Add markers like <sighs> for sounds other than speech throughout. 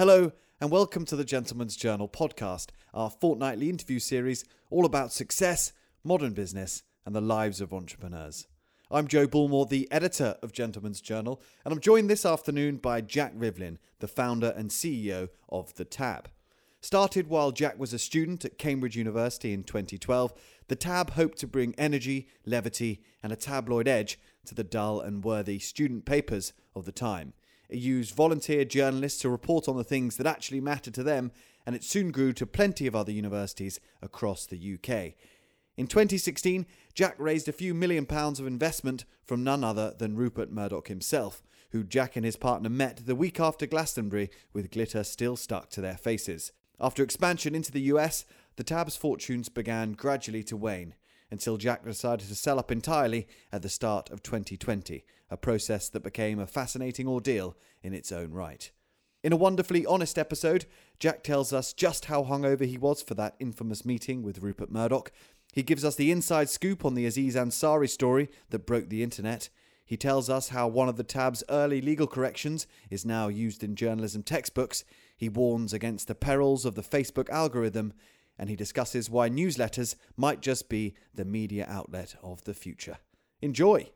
Hello, and welcome to the Gentleman's Journal podcast, our fortnightly interview series all about success, modern business, and the lives of entrepreneurs. I'm Joe Bullmore, the editor of Gentleman's Journal, and I'm joined this afternoon by Jack Rivlin, the founder and CEO of The Tab. Started while Jack was a student at Cambridge University in 2012, The Tab hoped to bring energy, levity, and a tabloid edge to the dull and worthy student papers of the time. Used volunteer journalists to report on the things that actually mattered to them, and it soon grew to plenty of other universities across the UK. In 2016, Jack raised a few million pounds of investment from none other than Rupert Murdoch himself, who Jack and his partner met the week after Glastonbury with glitter still stuck to their faces. After expansion into the US, the Tab's fortunes began gradually to wane until Jack decided to sell up entirely at the start of 2020, a process that became a fascinating ordeal in its own right. In a wonderfully honest episode, Jack tells us just how hungover he was for that infamous meeting with Rupert Murdoch. He gives us the inside scoop on the Aziz Ansari story that broke the internet. He tells us how one of the tab's early legal corrections is now used in journalism textbooks. He warns against the perils of the Facebook algorithm and he discusses why newsletters might just be the media outlet of the future. Enjoy!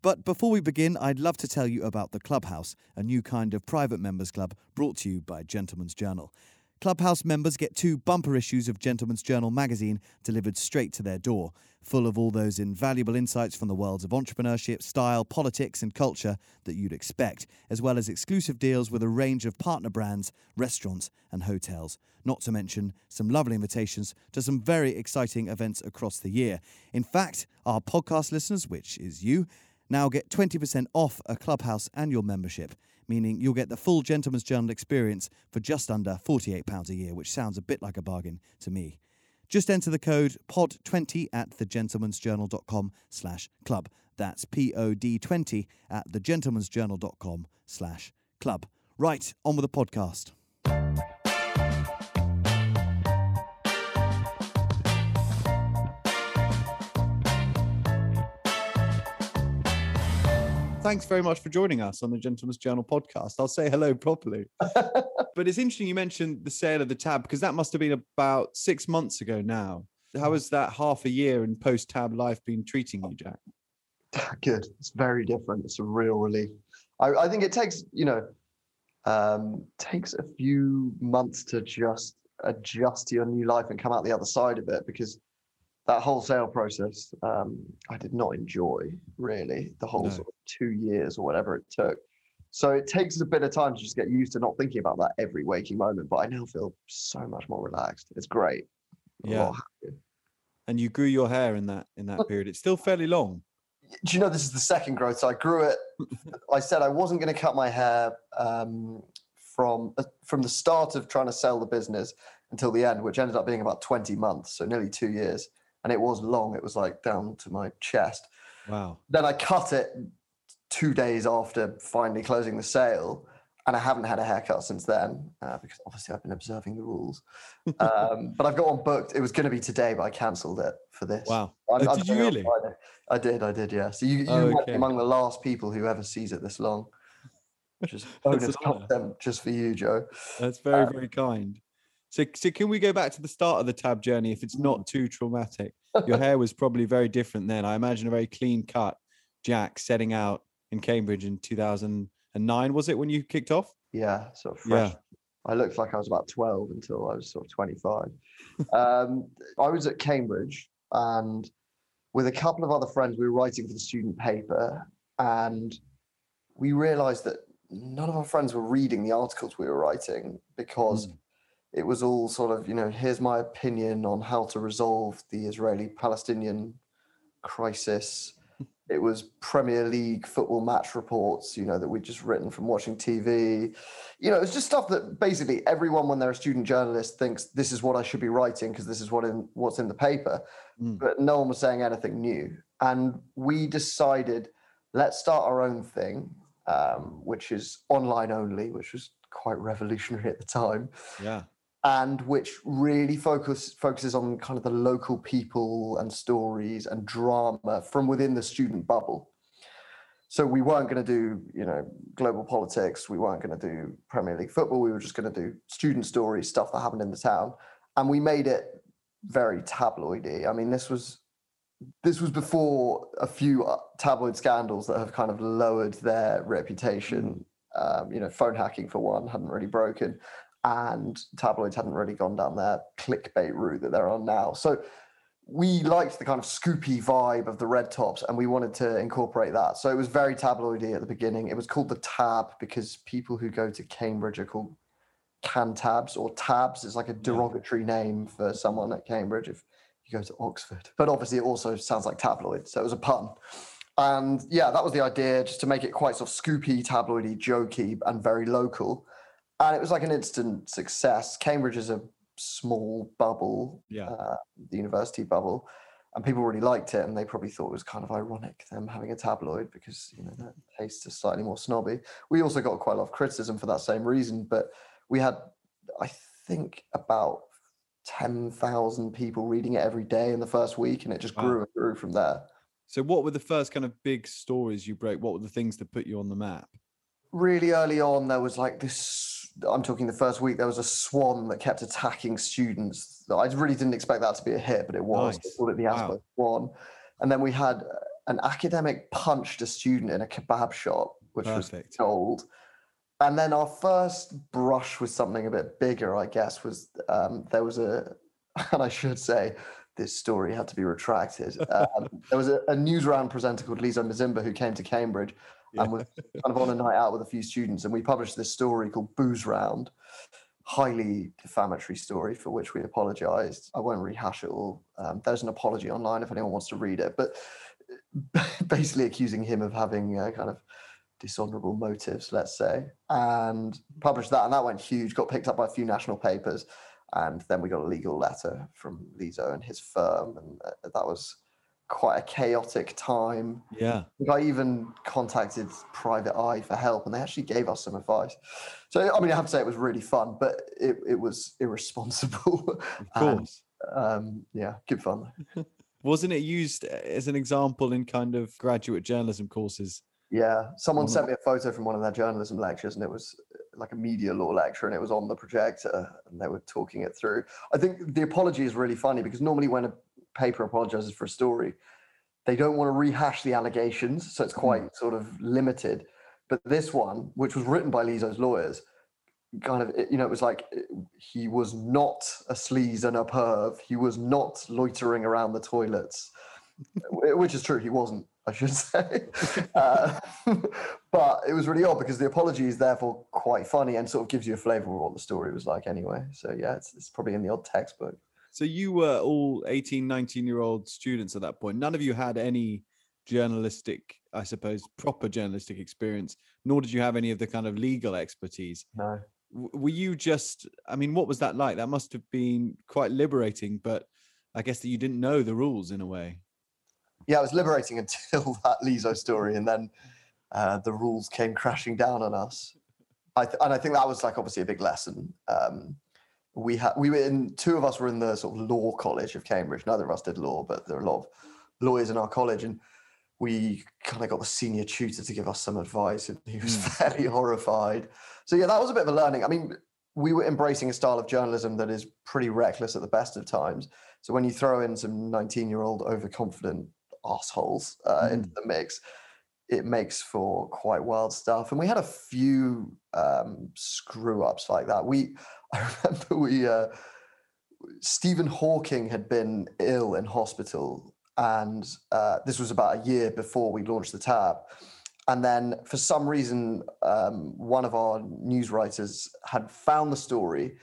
But before we begin, I'd love to tell you about the Clubhouse, a new kind of private members club brought to you by Gentleman's Journal. Clubhouse members get two bumper issues of Gentleman's Journal magazine delivered straight to their door, full of all those invaluable insights from the worlds of entrepreneurship, style, politics, and culture that you'd expect, as well as exclusive deals with a range of partner brands, restaurants, and hotels. Not to mention some lovely invitations to some very exciting events across the year. In fact, our podcast listeners, which is you, now get 20% off a Clubhouse annual membership meaning you'll get the full Gentleman's Journal experience for just under £48 a year, which sounds a bit like a bargain to me. Just enter the code POD20 at thegentleman'sjournal.com slash club. That's P-O-D-20 at thegentleman'sjournal.com slash club. Right, on with the podcast. Thanks very much for joining us on the Gentleman's Journal podcast. I'll say hello properly. <laughs> but it's interesting you mentioned the sale of the tab because that must have been about six months ago now. How has that half a year in post tab life been treating you, Jack? <laughs> Good. It's very different. It's a real relief. I, I think it takes, you know, um, takes a few months to just adjust to your new life and come out the other side of it because that wholesale process, um, I did not enjoy really the whole no. sort of two years or whatever it took. So it takes a bit of time to just get used to not thinking about that every waking moment. But I now feel so much more relaxed. It's great. yeah. And you grew your hair in that in that period. It's still fairly long. Do you know this is the second growth? So I grew it. I said I wasn't going to cut my hair um, from uh, from the start of trying to sell the business until the end, which ended up being about twenty months, so nearly two years and it was long. It was like down to my chest. Wow. Then I cut it two days after finally closing the sale, and I haven't had a haircut since then uh, because obviously I've been observing the rules. <laughs> Um, but I've got one booked. It was going to be today, but I cancelled it for this. Wow. I'm, oh, did you really? I did. I did. Yeah. So you, you oh, okay. were among the last people who ever sees it this long. Which is <laughs> bonus content just for you, Joe. That's very, um, very kind. So, so can we go back to the start of the tab journey if it's not mm. too traumatic? Your <laughs> hair was probably very different then. I imagine a very clean cut Jack setting out in Cambridge in 2009, was it when you kicked off? Yeah, sort of fresh. Yeah. I looked like I was about 12 until I was sort of 25. um, I was at Cambridge and with a couple of other friends, we were writing for the student paper and we realized that none of our friends were reading the articles we were writing because mm it was all sort of, you know, here's my opinion on how to resolve the Israeli Palestinian crisis. It was Premier League football match reports, you know, that we'd just written from watching TV. You know, it's just stuff that basically everyone, when they're a student journalist, thinks this is what I should be writing because this is what in what's in the paper. Mm. But no one was saying anything new. And we decided, let's start our own thing, um, which is online only, which was quite revolutionary at the time. Yeah and which really focus focuses on kind of the local people and stories and drama from within the student bubble. So we weren't going to do, you know, global politics. We weren't going to do Premier League football. We were just going to do student stories, stuff that happened in the town, and we made it very tabloidy. I mean, this was this was before a few uh, tabloid scandals that have kind of lowered their reputation. Um, you know, phone hacking for one hadn't really broken, and tabloids hadn't really gone down their clickbait route that they're on now. So we liked the kind of scoopy vibe of the red tops and we wanted to incorporate that. So it was very tabloidy at the beginning. It was called the tab because people who go to Cambridge are called cantabs or tabs. It's like a derogatory name for someone at Cambridge if you go to Oxford. But obviously it also sounds like tabloid. So it was a pun. And yeah, that was the idea, just to make it quite sort of scoopy, tabloidy, jokey, and very local. And it was like an instant success. Cambridge is a small bubble, yeah, uh, the university bubble, and people really liked it, and they probably thought it was kind of ironic them having a tabloid because you know that taste is slightly more snobby. We also got quite a lot of criticism for that same reason, but we had, I think, about ten thousand people reading it every day in the first week, and it just grew wow. and grew from there. So, what were the first kind of big stories you broke? What were the things that put you on the map? Really early on, there was like this I'm talking the first week, there was a swan that kept attacking students. I really didn't expect that to be a hit, but it was. Nice. They called it the Asbo wow. swan. And then we had an academic punched a student in a kebab shop, which Perfect. was gold. And then our first brush with something a bit bigger, I guess, was um, there was a, <laughs> and I should say, this story had to be retracted. Um, there was a, a Newsround presenter called Lizo Mzimba who came to Cambridge yeah. and was <laughs> kind of on a night out with a few students, and we published this story called Booze Round, highly defamatory story for which we apologized. I won't rehash it all. Um, there's an apology online if anyone wants to read it, but <laughs> basically accusing him of having uh, kind of dishonorable motives, let's say, and published that, and that went huge. Got picked up by a few national papers, and then we got a legal letter from Lizo and his firm, and uh, that was quite a chaotic time. Yeah. I even contacted Private Eye for help and they actually gave us some advice. So, I mean, I have to say it was really fun, but it, it was <laughs> irresponsible. Of course. and, um, yeah, good fun. <laughs> Wasn't it used as an example in kind of graduate journalism courses? Yeah. Someone sent me a photo from one of their journalism lectures and it was like a media law lecture and it was on the projector and they were talking it through. I think the apology is really funny because normally when a paper apologizes for a story, they don't want to rehash the allegations, so it's quite mm. sort of limited. But this one, which was written by Lizo's lawyers, kind of you know it was like he was not a sleaze and a perv. He was not loitering around the toilets, which is true. He wasn't. I should say. <laughs> uh, but it was really odd because the apology is therefore quite funny and sort of gives you a flavour of what the story was like anyway. So yeah, it's, it's probably in the odd textbook. So you were all 18, 19 year old students at that point. None of you had any journalistic, I suppose, proper journalistic experience, nor did you have any of the kind of legal expertise. No. Were you just, I mean, what was that like? That must have been quite liberating, but I guess that you didn't know the rules in a way. Yeah, it was liberating <laughs> until that Lizo story, and then uh, the rules came crashing down on us. I th- and I think that was like obviously a big lesson. Um, we had we were in two of us were in the sort of law college of Cambridge. Neither of us did law, but there are a lot of lawyers in our college, and we kind of got the senior tutor to give us some advice, and he was mm. <laughs> fairly horrified. So yeah, that was a bit of a learning. I mean, we were embracing a style of journalism that is pretty reckless at the best of times. So when you throw in some 19 year old overconfident assholes uh, mm. into the mix, it makes for quite wild stuff. And we had a few um, screw ups like that. We, <laughs> I remember we, uh, Stephen Hawking had been ill in hospital, and uh, this was about a year before we launched the tab. And then, for some reason, um, one of our news writers had found the story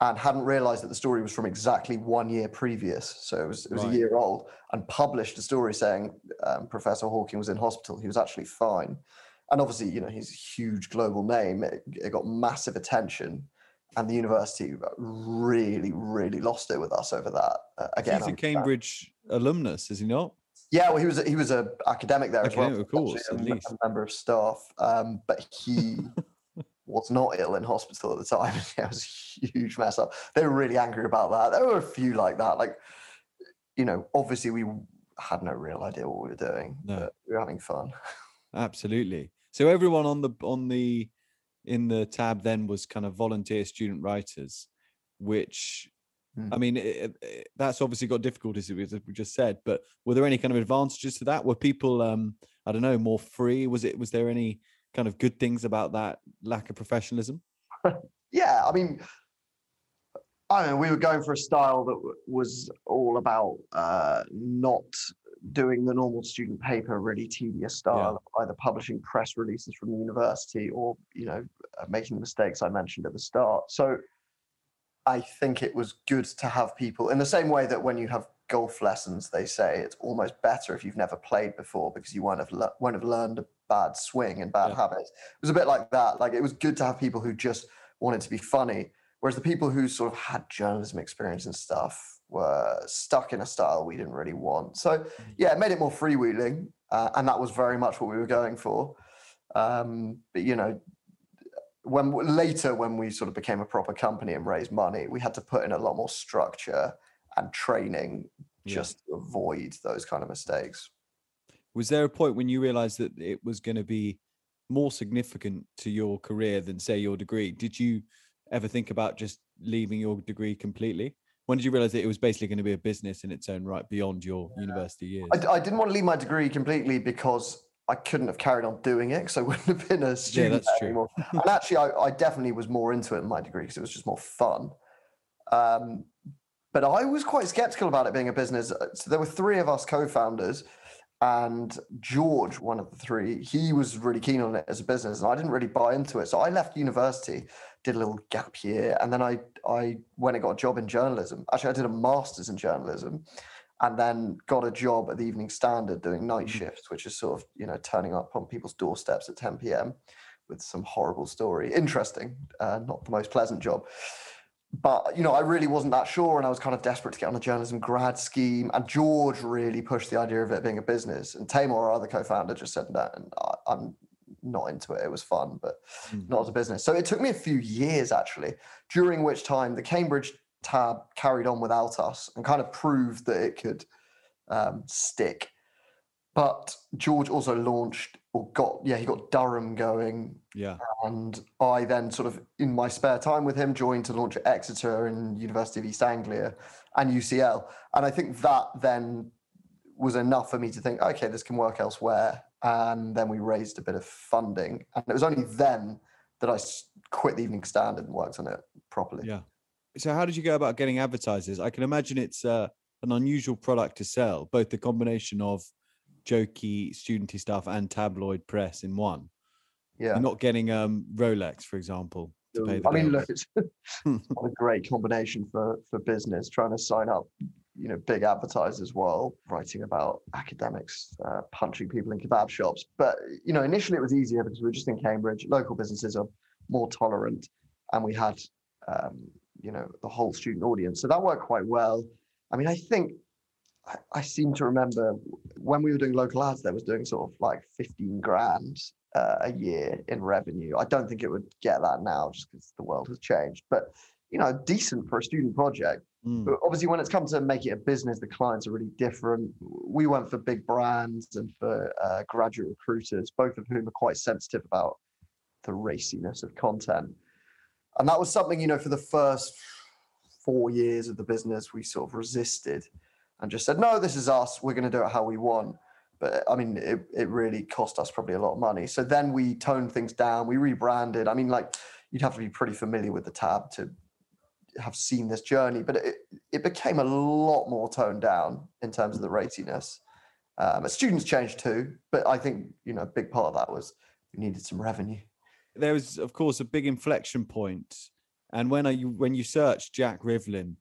and hadn't realized that the story was from exactly one year previous. So it was, it was right. a year old and published a story saying um, Professor Hawking was in hospital. He was actually fine. And obviously, you know, he's a huge global name. It, it got massive attention. And the university really, really lost it with us over that. Uh, again, he's a Cambridge alumnus, is he not? Yeah, well, he was he was an academic there okay, as well. Of course, least. a member of staff. Um, but he <laughs> was not ill in hospital at the time. yeah, <laughs> it was a huge mess up. They were really angry about that. There were a few like that. Like, you know, obviously we had no real idea what we were doing, no. but we were having fun. <laughs> Absolutely. So everyone on the on the in the tab then was kind of volunteer student writers, which mm. I mean, it, it, that's obviously got difficulties as we just said. But were there any kind of advantages to that? Were people, um, I don't know, more free? Was it? Was there any kind of good things about that lack of professionalism? <laughs> yeah, I mean, I don't know, we were going for a style that was all about uh, not doing the normal student paper, really tedious style, yeah. either publishing press releases from the university or, you know, uh, making the mistakes I mentioned at the start. So I think it was good to have people in the same way that when you have golf lessons, they say it's almost better if you've never played before because you won't have, le- won't have learned a bad swing and bad yeah. habits. It was a bit like that. Like it was good to have people who just wanted to be funny. Whereas the people who sort of had journalism experience and stuff were stuck in a style we didn't really want. So mm. yeah, it made it more freewheeling, uh, and that was very much what we were going for. Um, but you know, when later when we sort of became a proper company and raised money, we had to put in a lot more structure and training just yeah. to avoid those kind of mistakes. Was there a point when you realized that it was going to be more significant to your career than say your degree? Did you ever think about just leaving your degree completely? when did you realize that it was basically going to be a business in its own right beyond your yeah. university years? I, I, didn't want to leave my degree completely because I couldn't have carried on doing it because I <laughs> wouldn't have been a student yeah, anymore. and actually, I, I, definitely was more into it in my degree because it was just more fun. Um, but I was quite skeptical about it being a business. So there were three of us co-founders, and George, one of the three, he was really keen on it as a business, and I didn't really buy into it. So I left university did a little gap year, and then I I went and got a job in journalism. Actually, I did a master's in journalism, and then got a job at the Evening Standard doing night mm-hmm. shifts, which is sort of you know turning up on people's doorsteps at 10 p.m. with some horrible story. Interesting, uh, not the most pleasant job. But you know, I really wasn't that sure, and I was kind of desperate to get on a journalism grad scheme. And George really pushed the idea of it being a business. And Taymoor, our other co-founder, just said that, and I, I'm not into it. It was fun, but mm. not as a business. So it took me a few years actually, during which time the Cambridge tab carried on without us and kind of proved that it could um, stick. But George also launched or got yeah he got Durham going. Yeah, and I then sort of in my spare time with him joined to launch at Exeter and University of East Anglia and UCL, and I think that then was enough for me to think okay this can work elsewhere and then we raised a bit of funding. And it was only then that I quit the Evening Standard and worked on it properly. Yeah. So how did you go about getting advertisers? I can imagine it's uh, an unusual product to sell, both the combination of jokey, studenty stuff and tabloid press in one. Yeah. You're not getting um, Rolex, for example. I mean, look, it's <laughs> not a great combination for for business trying to sign up you know big advertisers while writing about academics uh, punching people in kebab shops but you know initially it was easier because we were just in cambridge local businesses are more tolerant and we had um, you know the whole student audience so that worked quite well i mean i think I, I seem to remember when we were doing local ads there was doing sort of like 15 grand uh, a year in revenue i don't think it would get that now just because the world has changed but you know decent for a student project Mm. But obviously, when it's come to make it a business, the clients are really different. We went for big brands and for uh, graduate recruiters, both of whom are quite sensitive about the raciness of content. And that was something, you know, for the first four years of the business, we sort of resisted and just said, no, this is us. We're going to do it how we want. But I mean, it, it really cost us probably a lot of money. So then we toned things down. We rebranded. I mean, like, you'd have to be pretty familiar with the tab to have seen this journey, but it, it became a lot more toned down in terms of the raciness. Um, students changed too, but I think you know a big part of that was we needed some revenue. There was, of course, a big inflection point, and when I when you search Jack Rivlin,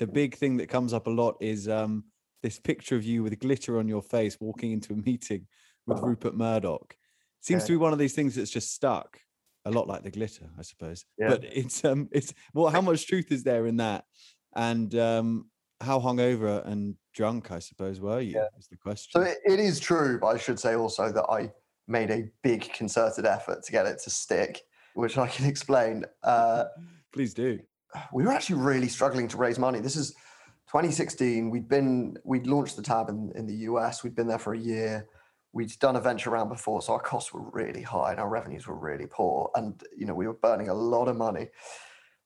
the big thing that comes up a lot is um, this picture of you with glitter on your face walking into a meeting with uh-huh. Rupert Murdoch. Seems to be one of these things that's just stuck a lot like the glitter, I suppose. Yeah. But it's um it's well, how much truth is there in that? And um how hungover and drunk, I suppose, were you? Yeah. Is the question. So it, it is true, but I should say also that I made a big concerted effort to get it to stick, which I can <laughs> explain. Uh, Please do. We were actually really struggling to raise money. This is 2016. We'd been we'd launched the tab in, in the US. We'd been there for a year we'd done a venture round before, so our costs were really high and our revenues were really poor, and you know we were burning a lot of money.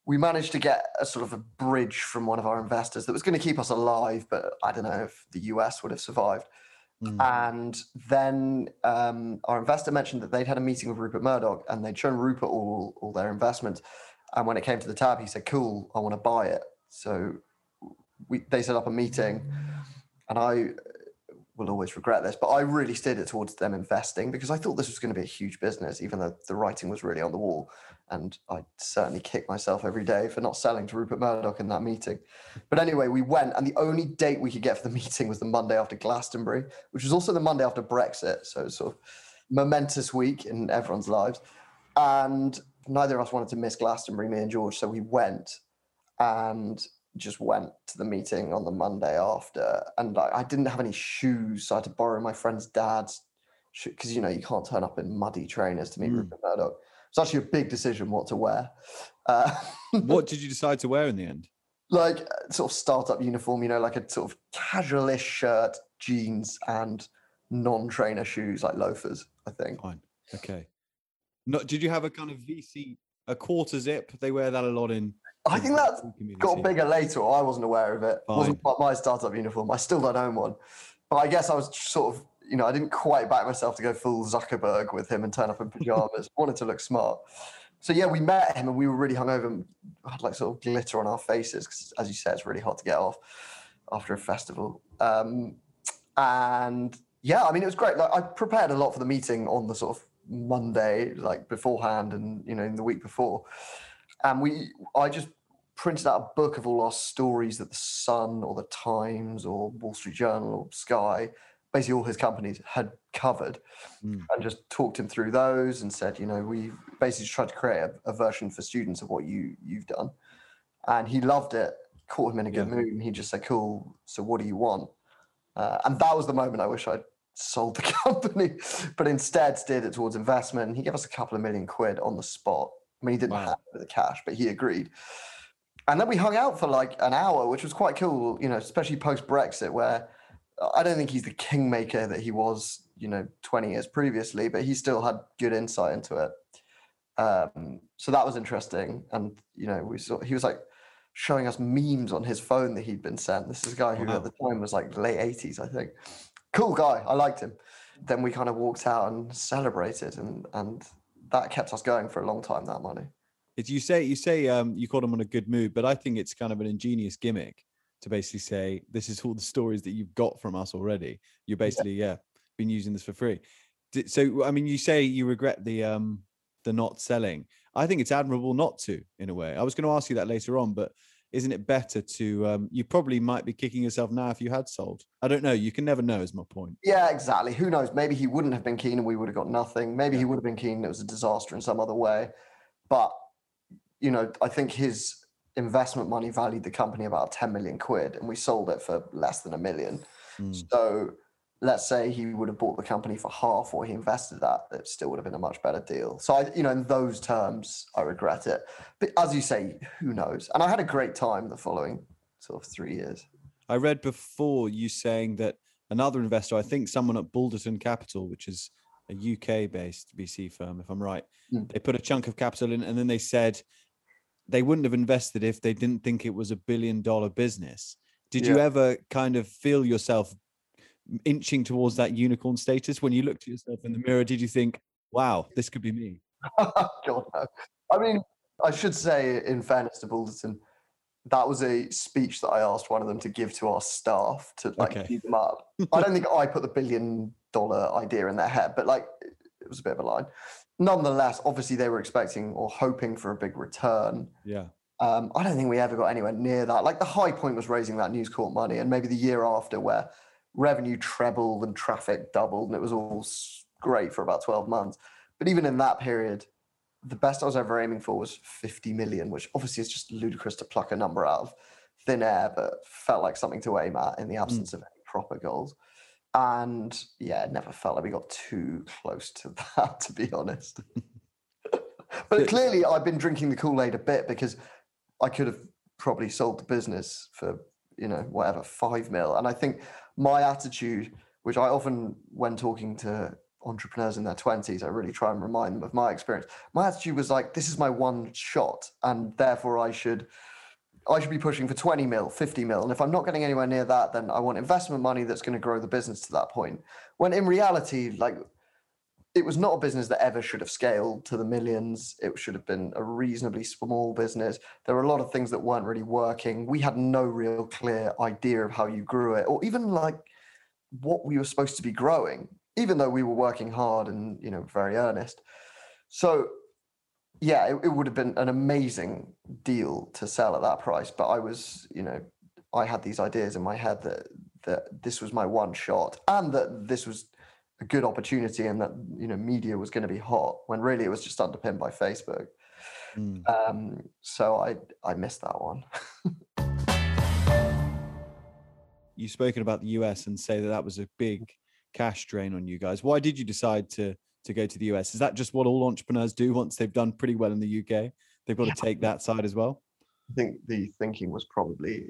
We managed to get a sort of a bridge from one of our investors that was going to keep us alive, but I don't know if the US would have survived. Mm. And then um, our investor mentioned that they'd had a meeting with Rupert Murdoch and they'd shown Rupert all, all their investments. And when it came to the tab, he said, Cool, I want to buy it. So we, they set up a meeting. And I uh, will always regret this, but I really steered it towards them investing because I thought this was going to be a huge business, even though the writing was really on the wall. And I certainly kick myself every day for not selling to Rupert Murdoch in that meeting. But anyway, we went, and the only date we could get for the <laughs> meeting was the Monday after Glastonbury, which was also the Monday after Brexit. So sort of momentous week in everyone's lives. And neither of us wanted to miss Glastonbury, me and George. So we went. And just went to the meeting on the Monday after, and I, I didn't have any shoes, so I had to borrow my friend's dad's because you know you can't turn up in muddy trainers to meet mm. Rupert Murdoch. It's actually a big decision what to wear. Uh, <laughs> what did you decide to wear in the end? Like uh, sort of startup uniform, you know, like a sort of casualish shirt, jeans, and non-trainer shoes, like loafers. I think. Fine. Okay. Not. Did you have a kind of VC, a quarter zip? They wear that a lot in I think that got bigger later. I wasn't aware of it. Fine. wasn't my startup uniform. I still don't own one. But I guess I was sort of, you know, I didn't quite back myself to go full Zuckerberg with him and turn up in pajamas. <laughs> Wanted to look smart. So yeah, we met him and we were really hungover and had like sort of glitter on our faces because, as you said, it's really hard to get off after a festival. Um, and yeah, I mean, it was great. Like I prepared a lot for the meeting on the sort of Monday, like beforehand, and you know, in the week before and we I just printed out a book of all our stories that the Sun or the Times or Wall Street Journal or Sky, basically all his companies had covered, mm. and just talked him through those and said, you know, we basically tried to create a, a, version for students of what you you've done, and he loved it. Caught him in a good yeah. mood, and he just said, "Cool. So what do you want?" Uh, and that was the moment I wish I'd sold the <laughs> company, but instead steered it towards investment. He gave us a couple of million quid on the spot I mean, he didn't wow. have the cash, but he agreed. And then we hung out for like an hour, which was quite cool, you know, especially post Brexit, where I don't think he's the kingmaker that he was, you know, 20 years previously, but he still had good insight into it. Um, so that was interesting. And, you know, we saw, he was like showing us memes on his phone that he'd been sent. This is a guy who wow. at the time was like late 80s, I think. Cool guy. I liked him. Then we kind of walked out and celebrated and, and that kept us going for a long time. That money. It's you say you say um, you caught him on a good mood, but I think it's kind of an ingenious gimmick to basically say this is all the stories that you've got from us already. You're basically yeah, yeah been using this for free. So I mean, you say you regret the um the not selling. I think it's admirable not to, in a way. I was going to ask you that later on, but isn't it better to um, you probably might be kicking yourself now if you had sold. I don't know you can never know is my point. Yeah exactly. Who knows? Maybe he wouldn't have been keen and we would have got nothing. Maybe yeah. he would have been keen and it was a disaster in some other way. But you know i think his investment money valued the company about 10 million quid and we sold it for less than a million. Mm. so let's say he would have bought the company for half or he invested that, it still would have been a much better deal. So I, you know, in those terms, I regret it. But as you say, who knows? And I had a great time the following sort of three years. I read before you saying that another investor, I think someone at Balderton Capital, which is a UK based VC firm, if I'm right, mm. they put a chunk of capital in and then they said they wouldn't have invested if they didn't think it was a billion dollar business. Did yeah. you ever kind of feel yourself inching towards that unicorn status? When you looked at yourself in the mirror, did you think, wow, this could be me? <laughs> God, no. I mean, I should say, in fairness to Balderton, that was a speech that I asked one of them to give to our staff to like okay. keep them up. I don't think I put the billion dollar idea in their head, but like it was a bit of a line. Nonetheless, obviously they were expecting or hoping for a big return. Yeah. Um, I don't think we ever got anywhere near that. Like the high point was raising that News Corp money, and maybe the year after, where revenue trebled and traffic doubled, and it was all great for about 12 months. But even in that period, the best I was ever aiming for was 50 million, which obviously is just ludicrous to pluck a number out of thin air, but felt like something to aim at in the absence mm. of any proper goals. And yeah, it never felt like we got too close to <laughs> that, to be honest. <laughs> but clearly, I've been drinking the Kool Aid a bit because I could have probably sold the business for, you know, whatever, five mil. And I think my attitude which I often, when talking to entrepreneurs in their 20s, I really try and remind them of my experience. My attitude was like, this is my one shot, and therefore I should. I should be pushing for 20 mil, 50 mil. And if I'm not getting anywhere near that, then I want investment money that's going to grow the business to that point. When in reality, like it was not a business that ever should have scaled to the millions. It should have been a reasonably small business. There were a lot of things that weren't really working. We had no real clear idea of how you grew it, or even like what we were supposed to be growing even though we were working hard and you know very earnest. So yeah, it, it would have been an amazing deal to sell at that price. But I was, you know, I had these ideas in my head that that this was my one shot and that this was a good opportunity and that you know media was going to be hot when really it was just underpinned by Facebook. Mm. Um, so I I missed that one. <laughs> You've spoken about the US and say that that was a big cash drain on you guys. Why did you decide to to go to the US? Is that just what all entrepreneurs do once they've done pretty well in the UK? They've got to take that side as well. I think the thinking was probably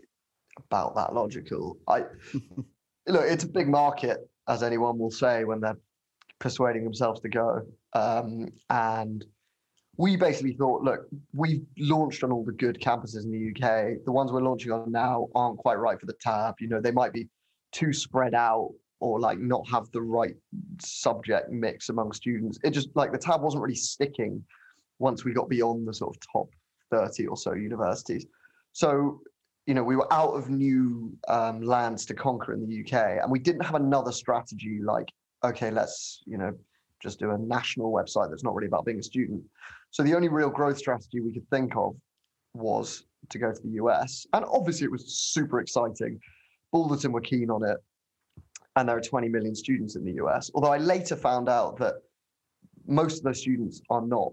about that logical. I <laughs> look, it's a big market, as anyone will say when they're persuading themselves to go. Um, and we basically thought, look, we've launched on all the good campuses in the UK. The ones we're launching on now aren't quite right for the tab. You know, they might be too spread out or like not have the right subject mix among students. It just like the tab wasn't really sticking once we got beyond the sort of top 30 or so universities. So, you know, we were out of new um, lands to conquer in the UK and we didn't have another strategy like, okay, let's, you know, just do a national website that's not really about being a student. So the only real growth strategy we could think of was to go to the US. And obviously it was super exciting. Balderton were keen on it and there are 20 million students in the US. Although I later found out that most of those students are not,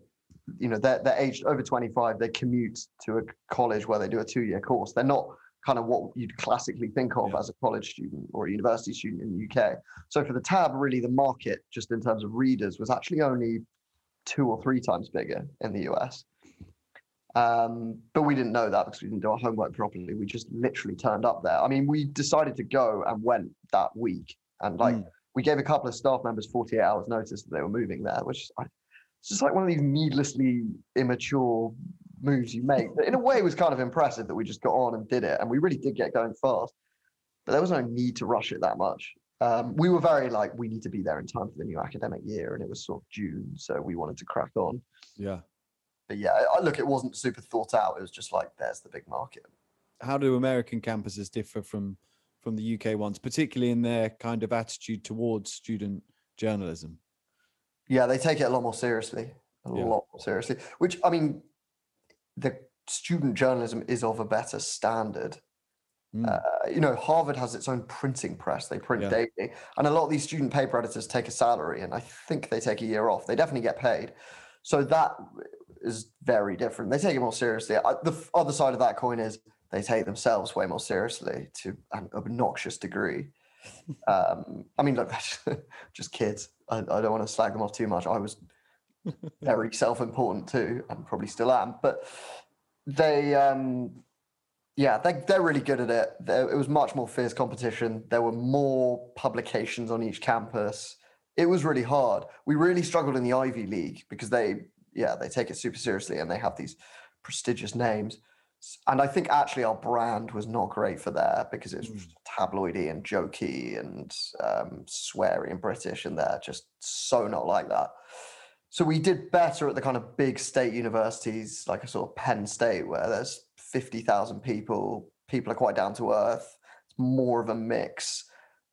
you know, they're, they're aged over 25, they commute to a college where they do a two year course. They're not kind of what you'd classically think of yeah. as a college student or a university student in the UK. So for the tab, really the market, just in terms of readers, was actually only two or three times bigger in the US. Um, but we didn't know that because we didn't do our homework properly. We just literally turned up there. I mean, we decided to go and went that week, and like mm. we gave a couple of staff members 48 hours notice that they were moving there, which I, it's just like one of these needlessly immature moves you make. But in a way, it was kind of impressive that we just got on and did it, and we really did get going fast. But there was no need to rush it that much. Um, we were very like, we need to be there in time for the new academic year, and it was sort of June, so we wanted to crack on. Yeah but yeah, I, look, it wasn't super thought out. It was just like, there's the big market. How do American campuses differ from from the UK ones, particularly in their kind of attitude towards student journalism? Yeah, they take it a lot more seriously, a yeah. lot more seriously. Which I mean, the student journalism is of a better standard. Mm. Uh, you know, Harvard has its own printing press. They print yeah. daily, and a lot of these student paper editors take a salary, and I think they take a year off. They definitely get paid. So that is very different. They take it more seriously. I, the other side of that coin is they take themselves way more seriously to an obnoxious degree. <laughs> Um, I mean, look, <laughs> just kids. I, I don't want to slag them off too much. I was <laughs> very self-important too, and probably still am. But they, um, yeah, they, they're really good at it. There, it was much more fierce competition. There were more publications on each campus. It was really hard. We really struggled in the Ivy League because they yeah, they take it super seriously and they have these prestigious names. And I think actually our brand was not great for there because it was mm. tabloidy and jokey and um, sweary and British, and they're just so not like that. So we did better at the kind of big state universities, like a sort of Penn State, where there's 50,000 people. People are quite down to earth. It's more of a mix.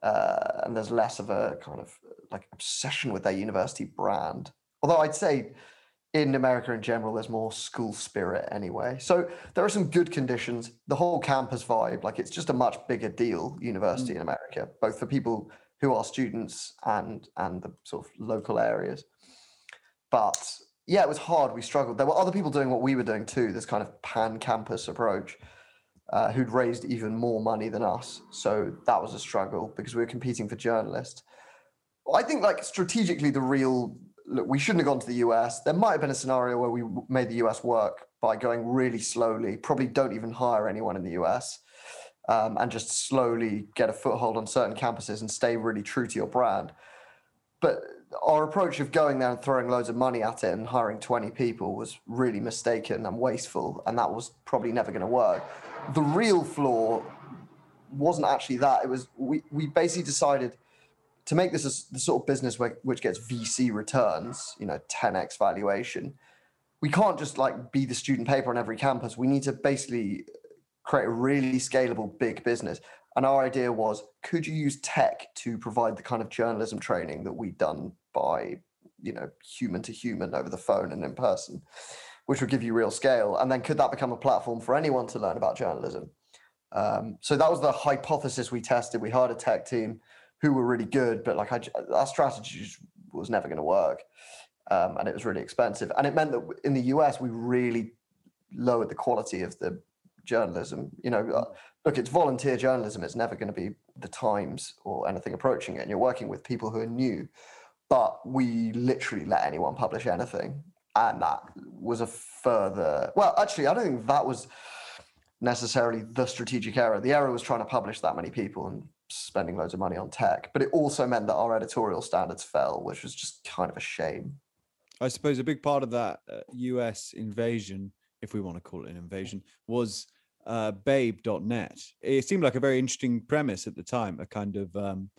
Uh, and there's less of a kind of like obsession with their university brand. Although I'd say in America in general, there's more school spirit anyway. So there are some good conditions. The whole campus vibe, like it's just a much bigger deal, university mm. in America, both for people who are students and and the sort of local areas. But yeah, it was hard. We struggled. There were other people doing what we were doing too. This kind of pan campus approach, uh, who'd raised even more money than us. So that was a struggle because we were competing for journalists. I think like strategically, the real look, we shouldn't have gone to the US. There might have been a scenario where we made the US work by going really slowly, probably don't even hire anyone in the US. um, and just slowly get a foothold on certain campuses and stay really true to your brand. But our approach of going there and throwing loads of money at it and hiring 20 people was really mistaken and wasteful, and that was probably never going to work. The real flaw wasn't actually that. It was we, we basically decided to make this a, the sort of business where, which gets VC returns, you know, 10x valuation. We can't just like be the student paper on every campus. We need to basically create a really scalable big business. And our idea was could you use tech to provide the kind of journalism training that we'd done by, you know, human to human over the phone and in person, which would give you real scale? And then could that become a platform for anyone to learn about journalism? Um, so that was the hypothesis we tested. We hired a tech team who were really good, but like I, our strategy was never going to work. Um, and it was really expensive. And it meant that in the US, we really lowered the quality of the journalism. You know, uh, look, it's volunteer journalism. It's never going to be the Times or anything approaching it. And you're working with people who are new. But we literally let anyone publish anything. And that was a further, well, actually, I don't think that was necessarily the strategic error. The error was trying to publish that many people and spending loads of money on tech. But it also meant that our editorial standards fell, which was just kind of a shame. I suppose a big part of that uh, US invasion, if we want to call it an invasion, was uh, babe.net. It seemed like a very interesting premise at the time, a kind of um,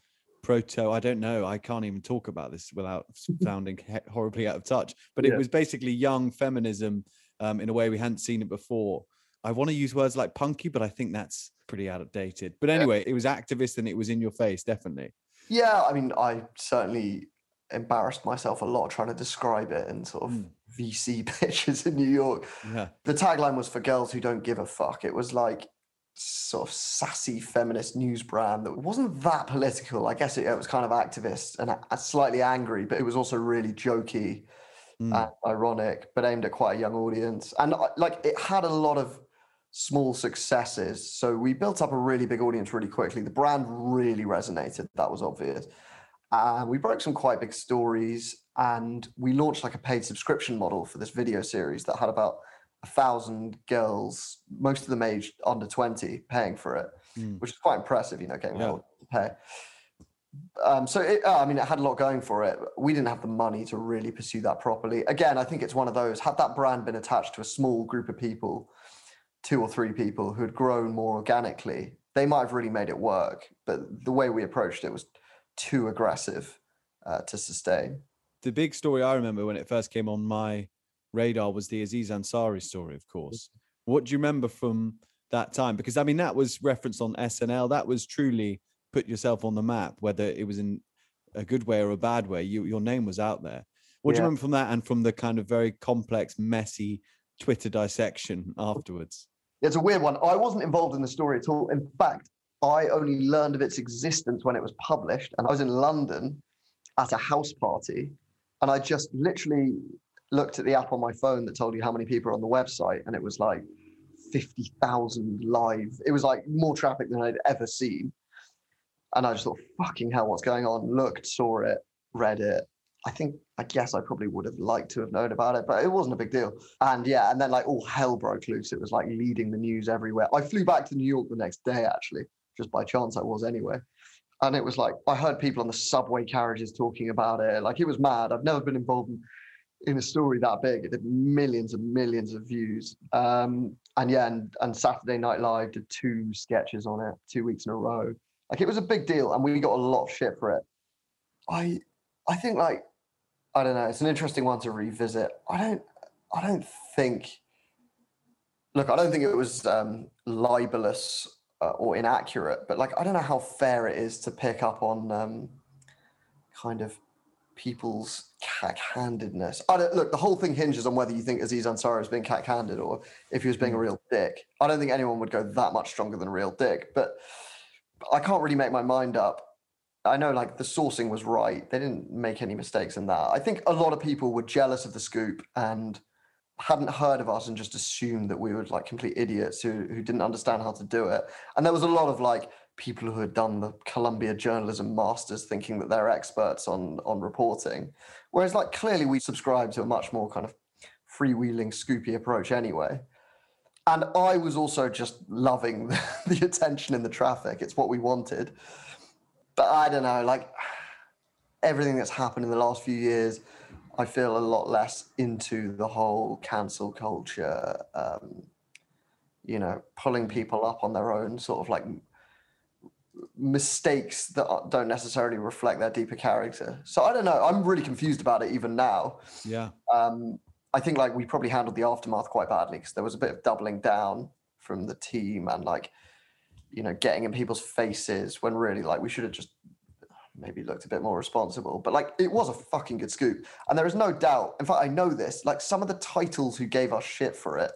proto, I don't know, I can't even talk about this without <laughs> sounding horribly out of touch, but it yeah. was basically young feminism um, in a way we hadn't seen it before. I want to use words like punky, but I think that's pretty outdated. But anyway, it was activist and it was in your face, definitely. Yeah, I mean, I certainly embarrassed myself a lot trying to describe it in sort of mm. VC <laughs> pitches in New York. Yeah. The tagline was for girls who don't give a fuck. It was like sort of sassy feminist news brand that wasn't that political. I guess it, it was kind of activist and uh, slightly angry, but it was also really jokey mm. and ironic, but aimed at quite a young audience. And uh, like it had a lot of small successes. So we built up a really big audience really quickly. The brand really resonated. That was obvious. And we broke some quite big stories and we launched like a paid subscription model for this video series that had about a thousand girls, most of them aged under 20, paying for it, mm. which is quite impressive, you know, getting yeah. to pay. Um, so it, uh, I mean, it had a lot going for it. We didn't have the money to really pursue that properly. Again, I think it's one of those. Had that brand been attached to a small group of people, two or three people who had grown more organically, they might have really made it work. But the way we approached it was too aggressive uh, to sustain. The big story I remember when it first came on my radar was the Aziz Ansari story, of course. What do you remember from that time? Because I mean, that was referenced on SNL. That was truly put yourself on the map, whether it was in a good way or a bad way. You, your name was out there. What yeah. do you remember from that and from the kind of very complex, messy Twitter dissection afterwards? It's a weird one. I wasn't involved in the story at all. In fact, I only learned of its existence when it was published, and I was in London at a house party, and I just literally looked at the app on my phone that told you how many people are on the website, and it was like 50,000 live. It was like more traffic than I'd ever seen. And I just thought, fucking hell, what's going on? Looked, saw it, read it, I think I guess I probably would have liked to have known about it, but it wasn't a big deal. And yeah, and then like all hell broke loose. It was like leading the news everywhere. I flew back to New York the next day, actually, just by chance I was anyway. And it was like I heard people on the subway carriages talking about it. Like it was mad. I've never been involved in, in a story that big. It did millions and millions of views. Um, and yeah, and, and Saturday Night Live did two sketches on it, two weeks in a row. Like it was a big deal, and we got a lot of shit for it. I I think like I don't know. It's an interesting one to revisit. I don't. I don't think. Look, I don't think it was um, libelous uh, or inaccurate, but like I don't know how fair it is to pick up on um, kind of people's cack-handedness. I don't, look, the whole thing hinges on whether you think Aziz Ansari was being cack-handed or if he was being a real dick. I don't think anyone would go that much stronger than a real dick, but I can't really make my mind up I know like the sourcing was right. They didn't make any mistakes in that. I think a lot of people were jealous of the scoop and hadn't heard of us and just assumed that we were like complete idiots who who didn't understand how to do it. And there was a lot of like people who had done the Columbia journalism masters thinking that they're experts on on reporting. Whereas like clearly we subscribe to a much more kind of freewheeling scoopy approach anyway. and I was also just loving the, <laughs> the attention in the traffic. It's what we wanted. But I don't know, like everything that's happened in the last few years, I feel a lot less into the whole cancel culture, um, you know, pulling people up on their own sort of like mistakes that don't necessarily reflect their deeper character. So I don't know. I'm really confused about it even now. Yeah. Um, I think like we probably handled the aftermath quite badly because there was a bit of doubling down from the team and like, you know, getting in people's faces when really like we should have just maybe looked a bit more responsible. But like it was a fucking good scoop. And there is no doubt. In fact, I know this, like some of the titles who gave us shit for it,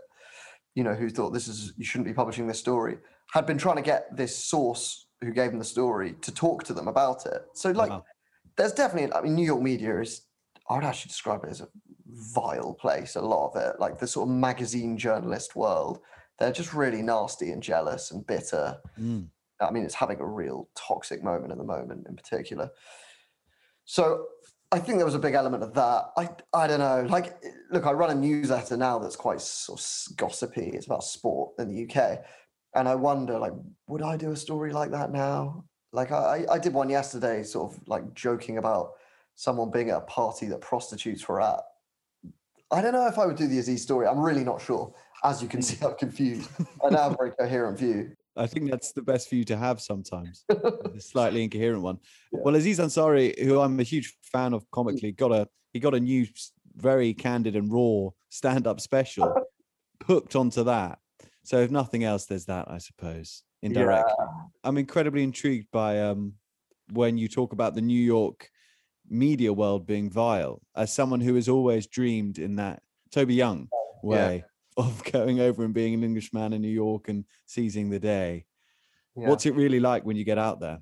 you know, who thought this is you shouldn't be publishing this story, had been trying to get this source who gave them the story to talk to them about it. So like wow. there's definitely I mean New York media is I would actually describe it as a vile place, a lot of it. Like the sort of magazine journalist world. They're just really nasty and jealous and bitter. Mm. I mean, it's having a real toxic moment at the moment in particular. So I think there was a big element of that. I I don't know. Like, look, I run a newsletter now that's quite sort of gossipy. It's about sport in the UK, and I wonder, like, would I do a story like that now? Like, I I did one yesterday, sort of like joking about someone being at a party that prostitutes were at. I don't know if I would do the Aziz story. I'm really not sure. As you can see, I'm confused. I don't have a very coherent view. <laughs> I think that's the best view to have sometimes, <laughs> a slightly incoherent one. Yeah. Well, Aziz Ansari, who I'm a huge fan of comically, got a he got a new, very candid and raw stand-up special, <laughs> hooked onto that. So if nothing else, there's that, I suppose, indirectly. Yeah. I'm incredibly intrigued by um, when you talk about the New York media world being vile as someone who has always dreamed in that Toby Young way yeah. Of going over and being an Englishman in New York and seizing the day. Yeah. What's it really like when you get out there?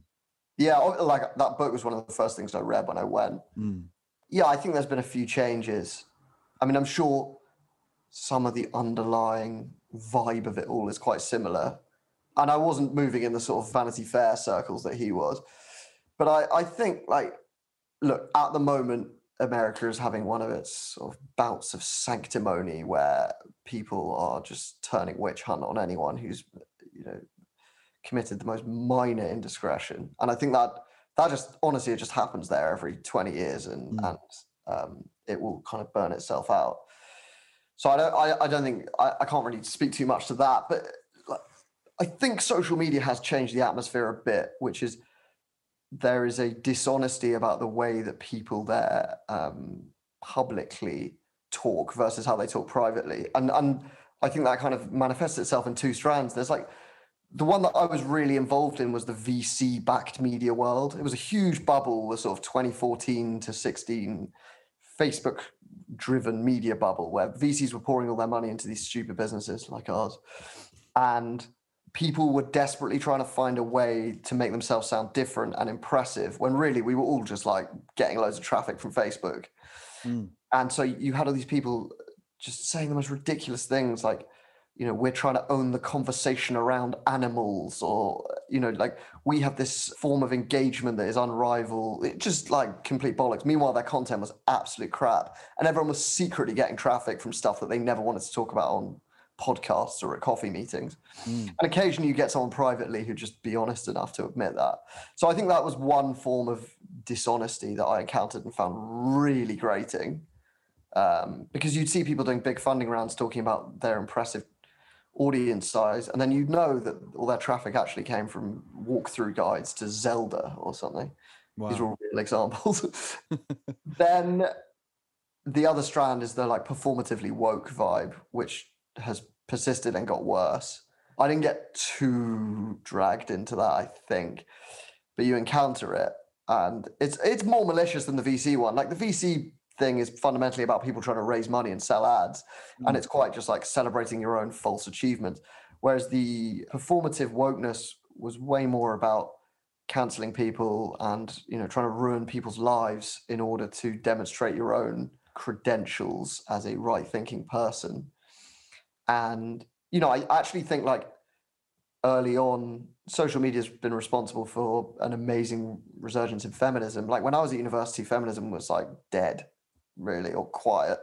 Yeah, like that book was one of the first things I read when I went. Mm. Yeah, I think there's been a few changes. I mean, I'm sure some of the underlying vibe of it all is quite similar. And I wasn't moving in the sort of Vanity Fair circles that he was. But I, I think like look, at the moment, America is having one of its sort of bouts of sanctimony where people are just turning witch hunt on anyone who's, you know, committed the most minor indiscretion. And I think that that just honestly it just happens there every 20 years and mm. and um, it will kind of burn itself out. So I don't I, I don't think I, I can't really speak too much to that, but I think social media has changed the atmosphere a bit, which is there is a dishonesty about the way that people there um, publicly talk versus how they talk privately. And and I think that kind of manifests itself in two strands. There's like the one that I was really involved in was the VC backed media world. It was a huge bubble, the sort of 2014 to 16 Facebook driven media bubble where VCs were pouring all their money into these stupid businesses like ours. And people were desperately trying to find a way to make themselves sound different and impressive when really we were all just like getting loads of traffic from Facebook. Mm. And so you had all these people just saying the most ridiculous things like, you know, we're trying to own the conversation around animals, or, you know, like we have this form of engagement that is unrivaled. It just like complete bollocks. Meanwhile, their content was absolute crap. And everyone was secretly getting traffic from stuff that they never wanted to talk about on podcasts or at coffee meetings. Mm. And occasionally you get someone privately who just be honest enough to admit that. So I think that was one form of dishonesty that I encountered and found really grating. Um, because you'd see people doing big funding rounds talking about their impressive audience size, and then you'd know that all their traffic actually came from walkthrough guides to Zelda or something. Wow. These are all real examples. <laughs> then the other strand is the like performatively woke vibe, which has persisted and got worse. I didn't get too dragged into that, I think, but you encounter it, and it's it's more malicious than the VC one. Like the VC thing is fundamentally about people trying to raise money and sell ads, mm. and it's quite just like celebrating your own false achievements. Whereas the performative wokeness was way more about canceling people and you know trying to ruin people's lives in order to demonstrate your own credentials as a right thinking person and, you know, I actually think like early on, social media has been responsible for an amazing resurgence in feminism. Like when I was at university, feminism was like dead, really, or quiet.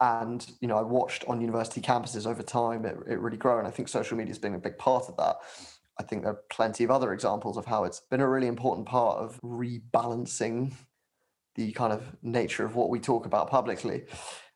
And you know, I watched on university campuses over time it, it really grow, and I think social media has been a big part of that. I think there are plenty of other examples of how it's been a really important part of rebalancing the kind of nature of what we talk about publicly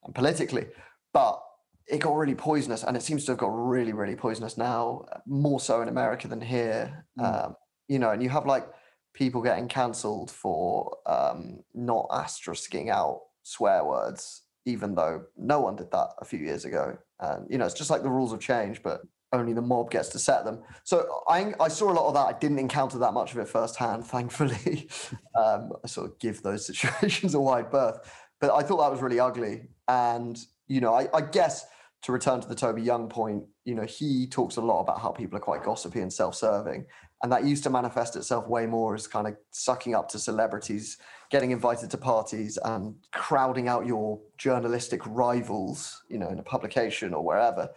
and politically. But it got really poisonous, and it seems to have got really, really poisonous now, more so in America than here. Mm. Um, you know, and you have like people getting cancelled for um, not asterisking out swear words even though no one did that a few years ago. And you know, it's just like the rules have changed, but only the mob gets to set them. So I, I saw a lot of that. I didn't encounter that much of it firsthand, <laughs> thankfully. um, I sort of give those <laughs> situations a wide berth, but I thought that was really ugly. And you know, I, I guess to return to the Toby Young point, you know, he talks a lot about how people are quite gossipy and self-serving, and that used to manifest itself way more as kind of sucking up to celebrities getting invited to parties and crowding out your journalistic rivals, you know, in a publication or wherever.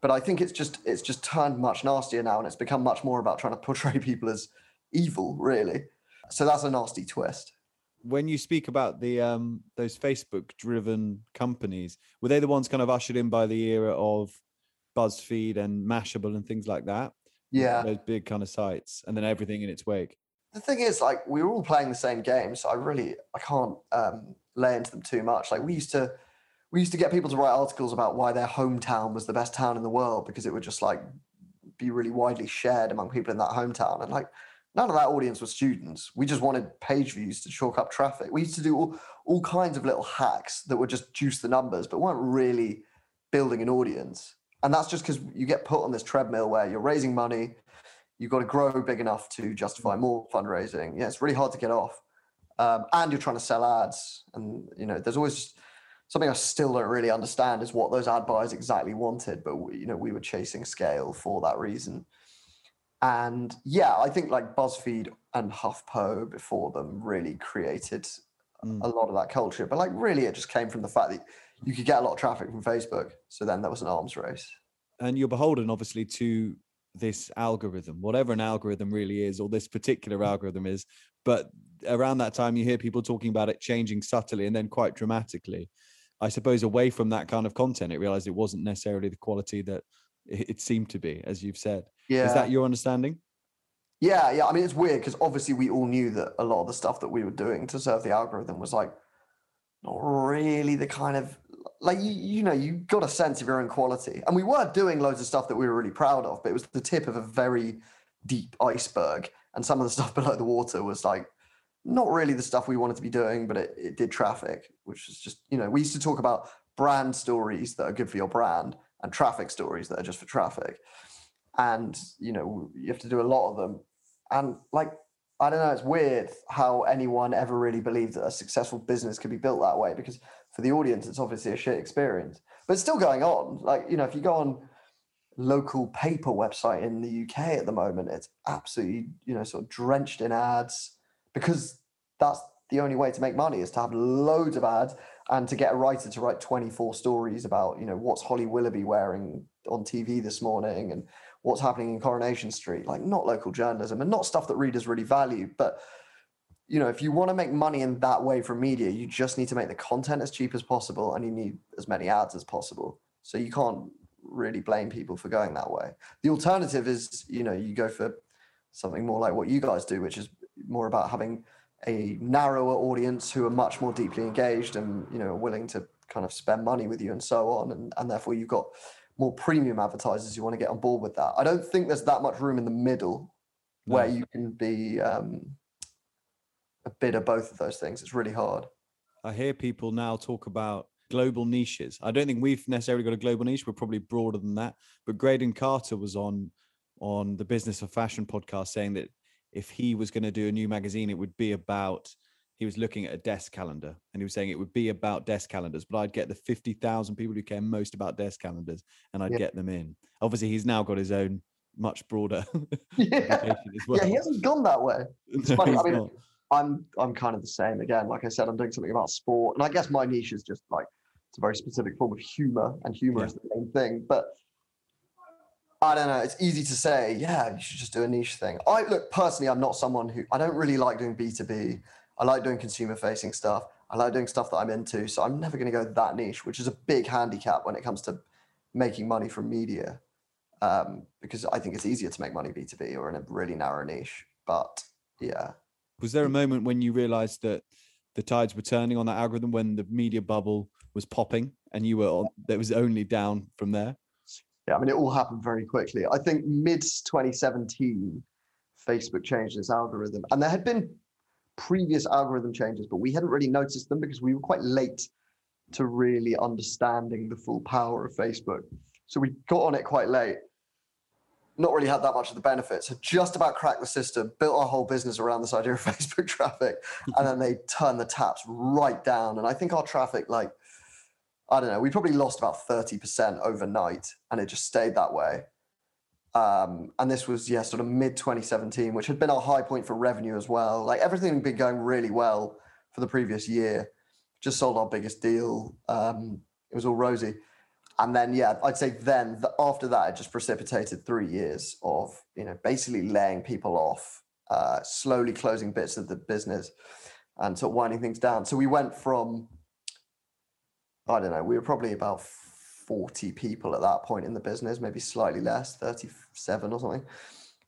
But I think it's just it's just turned much nastier now, and it's become much more about trying to portray <laughs> people as evil, really. So that's a nasty twist. When you speak about the um, those Facebook-driven companies, were they the ones kind of ushered in by the era of BuzzFeed and Mashable and things like that? Yeah, those big kind of sites, and then everything in its wake the thing is, like, we were all playing the same game, so I really I can't um, lay into them too much. Like, we used to we used to get people to write articles about why their hometown was the best town in the world because it would just like be really widely shared among people in that hometown, and like none of that audience was students. We just wanted page views to chalk up traffic. We used to do all, all kinds of little hacks that would just juice the numbers, but weren't really building an audience. And that's just because you get put on this treadmill where you're raising money, you've got to grow big enough to justify mm. more fundraising. Yeah, it's really hard to get off, um, and you're trying to sell ads. And you know, there's always something I still don't really understand is what those ad buyers exactly wanted. But we, you know, we were chasing scale for that reason. And yeah, I think like BuzzFeed and HuffPo before them really created mm. a lot of that culture. But like, really, it just came from the fact that you could get a lot of traffic from Facebook. So then that was an arms race. And you're beholden, obviously, to this algorithm, whatever an algorithm really is, or this particular mm. algorithm is. But around that time, you hear people talking about it changing subtly and then quite dramatically. I suppose away from that kind of content, it realized it wasn't necessarily the quality that it seemed to be, as you've said. Yeah. Is that your understanding? Yeah, yeah. I mean, it's weird because obviously we all knew that a lot of the stuff that we were doing to serve the algorithm was like not really the kind of like you, you know you got a sense of your own quality and we were doing loads of stuff that we were really proud of but it was the tip of a very deep iceberg and some of the <laughs> stuff below the water was like not really the stuff we wanted to be doing but it, it did traffic which is just you know we used to talk about brand stories that are good for your brand and traffic stories that are just for traffic and you know you have to do a lot of them and like I don't know. It's weird how anyone ever really believed that a successful business could be built that way because for the audience, it's obviously a shit experience. But it's still going on. Like, you know, if you go on local paper website in the UK at the moment, it's absolutely, you know, sort of drenched in ads because that's the only way to make money is to have loads of ads and to get a writer to write 24 stories about, you know, what's Holly Willoughby wearing on TV this morning and what's happening in Coronation Street. Like not local journalism and not stuff that readers really value, but you know, if you want to make money in that way from media, you just need to make the content as cheap as possible and you need as many ads as possible. So you can't really blame people for going that way. The alternative is, you know, you go for something more like what you guys do, which is more about having a narrower audience who are much more deeply engaged and, you know, willing to kind of spend money with you and so on. And, and therefore you've got more premium advertisers who want to get on board with that. I don't think there's that much room in the middle no. where you can be um, a bit of both of those things. It's really hard. I hear people now talk about global niches. I don't think we've necessarily got a global niche. We're probably broader than that. But Graydon Carter was on on the Business of Fashion podcast saying that if he was going to do a new magazine, it would be about. He was looking at a desk calendar, and he was saying it would be about desk calendars. But I'd get the fifty thousand people who care most about desk calendars, and I'd yeah. get them in. Obviously, he's now got his own much broader <laughs> yeah. well. Yeah, he hasn't gone that way. <laughs> It's no, funny. I mean, not. I'm I'm kind of the same. Again, like I said, I'm doing something about sport, and I guess my niche is just like it's a very specific form of humor, and humor yeah. is the main thing. But I don't know. It's easy to say, yeah, you should just do a niche thing. I look personally, I'm not someone who I don't really like doing B2B. I like doing consumer facing stuff. I like doing stuff that I'm into. So I'm never going to go that niche, which is a big handicap when it comes to making money from media. Um, because I think it's easier to make money B2B or in a really narrow niche. But yeah. Was there a moment when you realized that the tides were turning on that algorithm when the media bubble was popping and you were on, that was only down from there? Yeah, I mean, it all happened very quickly. I think mid 2017, Facebook changed its algorithm. And there had been previous algorithm changes, but we hadn't really noticed them because we were quite late to really understanding the full power of Facebook. So we got on it quite late. Not really had that much of the benefits. Had just about cracked the system, built our whole business around this idea of <laughs> Facebook traffic, and then they turned the taps right down. And I think our traffic, like, I don't know, we probably lost about 30% overnight, and it just stayed that way. Um, and this was yeah, sort of mid 2017, which had been our high point for revenue as well. Like everything had been going really well for the previous year. Just sold our biggest deal. Um, it was all rosy. And then yeah, I'd say then the, after that, it just precipitated three years of you know basically laying people off, uh, slowly closing bits of the business, and sort of winding things down. So we went from I don't know, we were probably about 40 people at that point in the business, maybe slightly less, 37 or something.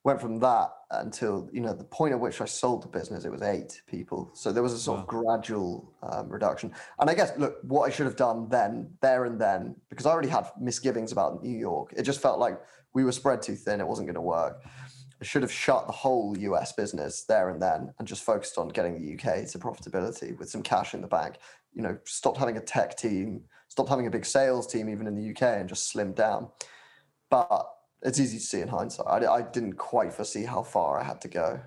Went from that until, you know, the point at which I sold the business, it was eight people. So there was a sort wow. of gradual um, reduction. And I guess, look, what I should have done then, there and then, because I already had misgivings about New York, it just felt like we were spread too thin, it wasn't going to work. I should have shut the whole US business there and then and just focused on getting the UK to profitability with some cash in the bank. You know, stopped having a tech team, stopped having a big sales team even in the UK and just slimmed down. But it's easy to see in hindsight. I, I didn't quite foresee how far I had to go.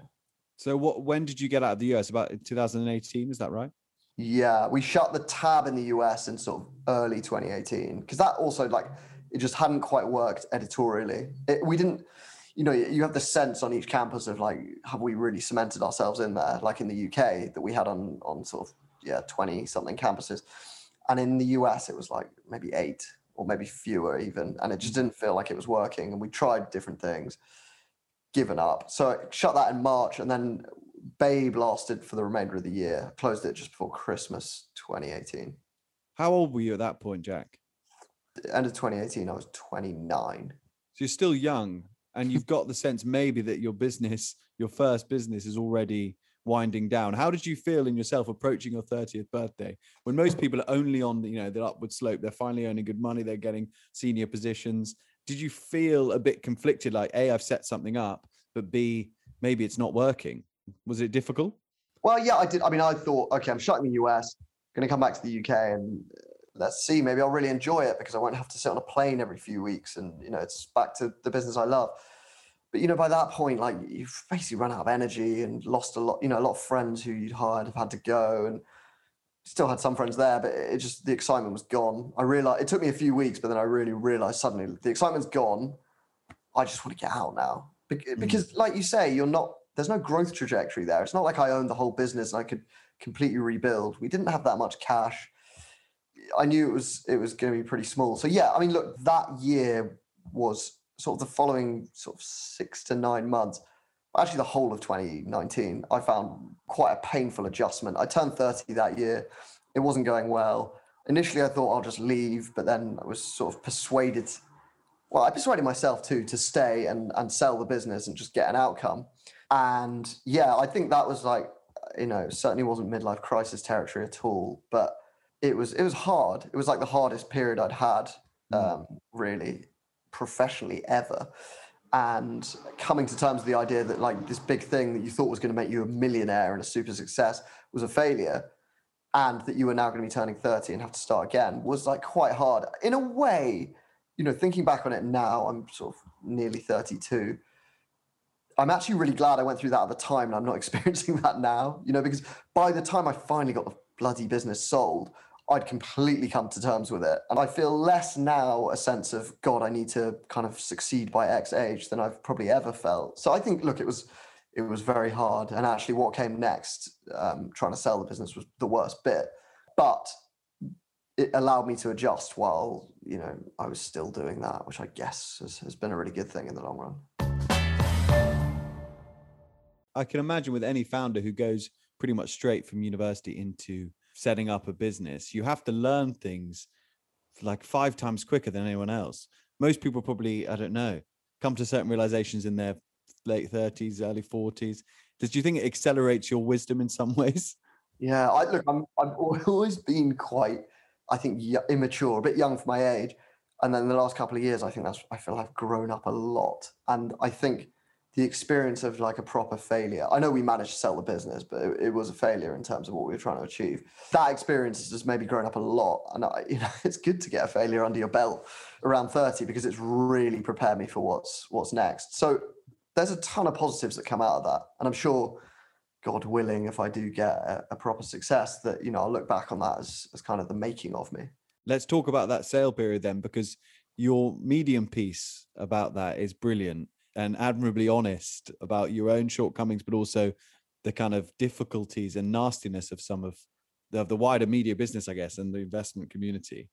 So what? When did you get out of the US? About 2018, is that right? Yeah, we shut the tab in the US in sort of early 2018 because that also like it just hadn't quite worked editorially. It, we didn't, you know, you have the sense on each campus of like, have we really cemented ourselves in there? Like in the UK that we had on on sort of yeah 20 something campuses and in the US it was like maybe eight or maybe fewer even, and it just mm. didn't feel like it was working. And we tried different things, given up. So I shut that in March, and then Babe lasted for the remainder of the year. Closed it just before Christmas 2018. How old were you at that point, Jack? The end of 2018, I was 29. So you're still young, and you've got the sense maybe that your business, your first business, is already winding down. How did you feel in yourself approaching your 30th birthday when most people are only on you know the upward slope? They're finally earning good money. They're getting senior positions. Did you feel a bit conflicted? Like, a, I've set something up, but b, maybe it's not working. Was it difficult? Well, yeah, I did. I mean, I thought, okay, I'm shutting the US, going to come back to the UK, and uh, let's see. Maybe I'll really enjoy it because I won't have to sit on a plane every few weeks, and you know, it's back to the business I love but you know by that point like you've basically run out of energy and lost a lot you know a lot of friends who you'd hired have had to go and still had some friends there but it just the excitement was gone. I realized it took me a few weeks but then i really realized suddenly the excitement's gone. I just want to get out now. Mm. because mm. like you say you're not there's no growth trajectory there. It's not like i owned the whole business and i could completely rebuild. We didn't have that much cash. I knew it was it was going to be pretty small. So yeah i mean look that year was sort of the following sort of six to nine months, actually the whole of 2019, I found quite a painful adjustment. I turned 30 that year. It wasn't going well. Initially, I thought I'll just leave, but then I was sort of persuaded. Well, I persuaded myself too to stay and, and sell the business and just get an outcome. And yeah, I think that was like, you know, certainly wasn't midlife crisis territory at all, but it was it was hard. It was like the hardest period I'd had, hmm. um, really professionally ever and coming to terms with the idea that like this big thing that you thought was going to make you a millionaire and a super success was a failure and that you were now going to be turning 30 and have to start again was like quite hard. In a way you know thinking back on it now i'm sort of nearly 32 i'm actually really glad i went through that at the time and i'm not <laughs> experiencing that now you know because by the time i finally got the bloody business sold I'd completely come to terms with it. And I feel less now a sense of, God, I need to kind of succeed by X age than I've probably ever felt. So I think, look, it was it was very hard. And actually what came next, um, trying to sell the business was the worst bit. But it allowed me to adjust while, you know, I was still doing that, which I guess has, has been a really good thing in the long run. I can imagine with any founder who goes pretty much straight from university into setting up a business, you have to learn things like five times quicker than anyone else. Most people probably, I don't know, come to certain realizations in their late 30s, early 40s. Does you think it accelerates your wisdom in some <laughs> ways? Yeah, I look, I'm I've <laughs> always been quite, I think, immature, a bit young for my age. And then the last couple of years, I think that's I feel I've grown up a lot. And I think the experience of like a proper failure. I know we managed to sell the business, but it, it, was a failure in terms of what we were trying to achieve. That experience has just maybe grown up a lot, and I, you know, <laughs> it's good to get a failure under your belt around thirty because it's really prepared me for what's what's next. So there's a ton of positives that come out of that, and I'm sure, God willing, if I do get a, a proper success, that you know I'll look back on that as as kind of the making of me. Let's talk about that sale period then, because your medium piece about that is brilliant and admirably honest about your own shortcomings, but also the kind of difficulties and nastiness of some of the, of the wider media business, I guess, and the investment community.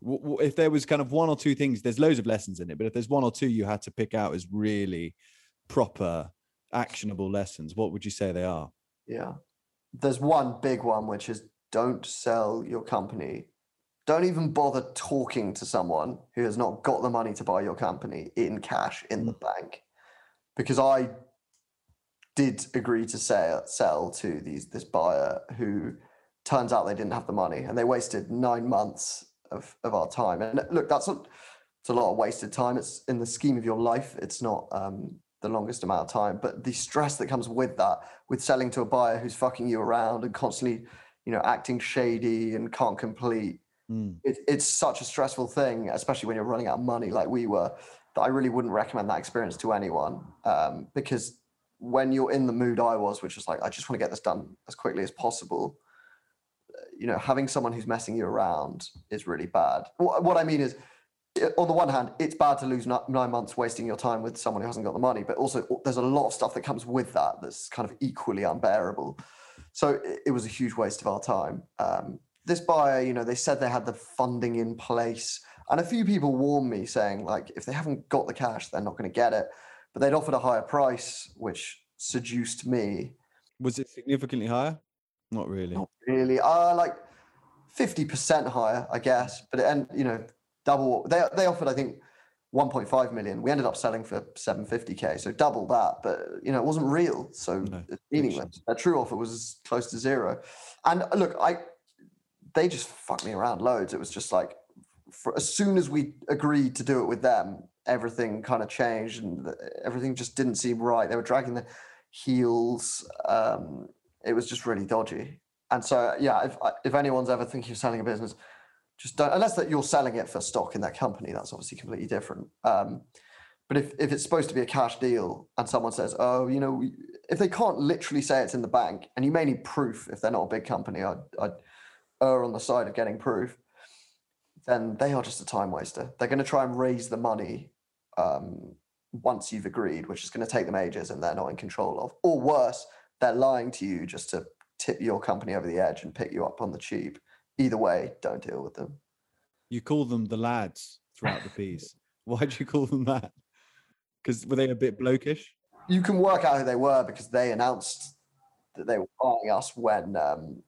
If there was kind of one or two things, there's loads of lessons in it, but if there's one or two you had to pick out as really proper, actionable lessons, what would you say they are? Yeah. There's one big one, which is don't sell your company don't even bother talking to someone who has not got the money to buy your company in cash in the mm. bank. Because I did agree to sell, sell to these this buyer who turns out they didn't have the money and they wasted nine months of, of our time. And look, that's a, it's a lot of wasted time. It's in the scheme of your life, it's not um, the longest amount of time. But the stress that comes with that, with selling to a buyer who's fucking you around and constantly, you know, acting shady and can't complete Mm. It, it's such a stressful thing, especially when you're running out of money like we were, that I really wouldn't recommend that experience to anyone. Um, because when you're in the mood I was, which is like, I just want to get this done as quickly as possible, you know, having someone who's messing you around is really bad. What, what I mean is, on the one hand, it's bad to lose nine months wasting your time with someone who hasn't got the money, but also there's a lot of stuff that comes with that that's kind of equally unbearable. So it, it was a huge waste of our time. Um, this buyer, you know, they said they had the funding in place. And a few people warned me saying, like, if they haven't got the cash, they're not going to get it. But they'd offered a higher price, which seduced me. Was it significantly higher? Not really. Not really. Uh, like 50% higher, I guess. But, and, you know, double. They, they offered, I think, 1.5 million. We ended up selling for 750k, so double that. But you know, it wasn't real, so no, it's meaningless. A true offer was close to zero. And look, I they just fucked me around loads. It was just like, for, as soon as we agreed to do it with them, everything kind of changed and everything just didn't seem right. They were dragging the heels. Um, it was just really dodgy. And so, yeah, if if anyone's ever thinking of selling a business, just don't unless that you're selling it for stock in that company. That's obviously completely different. Um, but if, if it's supposed to be a cash deal and someone says, oh, you know, if they can't literally say it's in the bank, and you may need proof if they're not a big company, I'd, I'd err on the side of getting proof, then they are just a time waster. They're going to try and raise the money um, once you've agreed, which is going to take them ages and they're not in control of. Or worse, they're lying to you just to tip your company over the edge and pick you up on the cheap. Either way, don't deal with them. You call them the lads throughout the piece. <laughs> Why do you call them that? Because were they a bit blokish? You can work out who they were because they announced that they were buying us when um,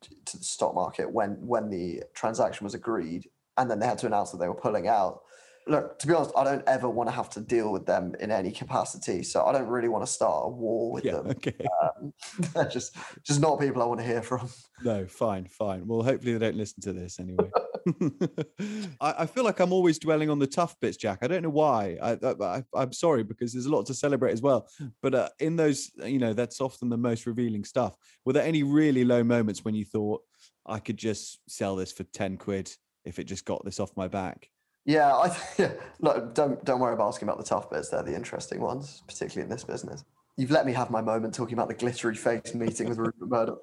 to the stock market when when the transaction was agreed, and then they had to announce that they were pulling out. Look, to be honest, I don't ever want to have to deal with them in any capacity, so I don't really want to start a war with yeah, them. <laughs> Okay, um, <laughs> they're just just not people I want to hear from. No, fine, fine. Well, hopefully they don't listen to this anyway. <laughs> I, I, feel like I'm always dwelling on the tough bits, Jack. I don't know why. I, I, am sorry because there's a lot to celebrate as well. But uh, in those, you know, that's often the most revealing stuff. Were there any really low moments when you thought I could just sell this for ten quid if it just got this off my back? Yeah, I <laughs> yeah. Look, don't don't worry about asking about the tough bits. They're the interesting ones, particularly in this business. You've let me have my moment talking about the glittery face meeting with Rupert Murdoch.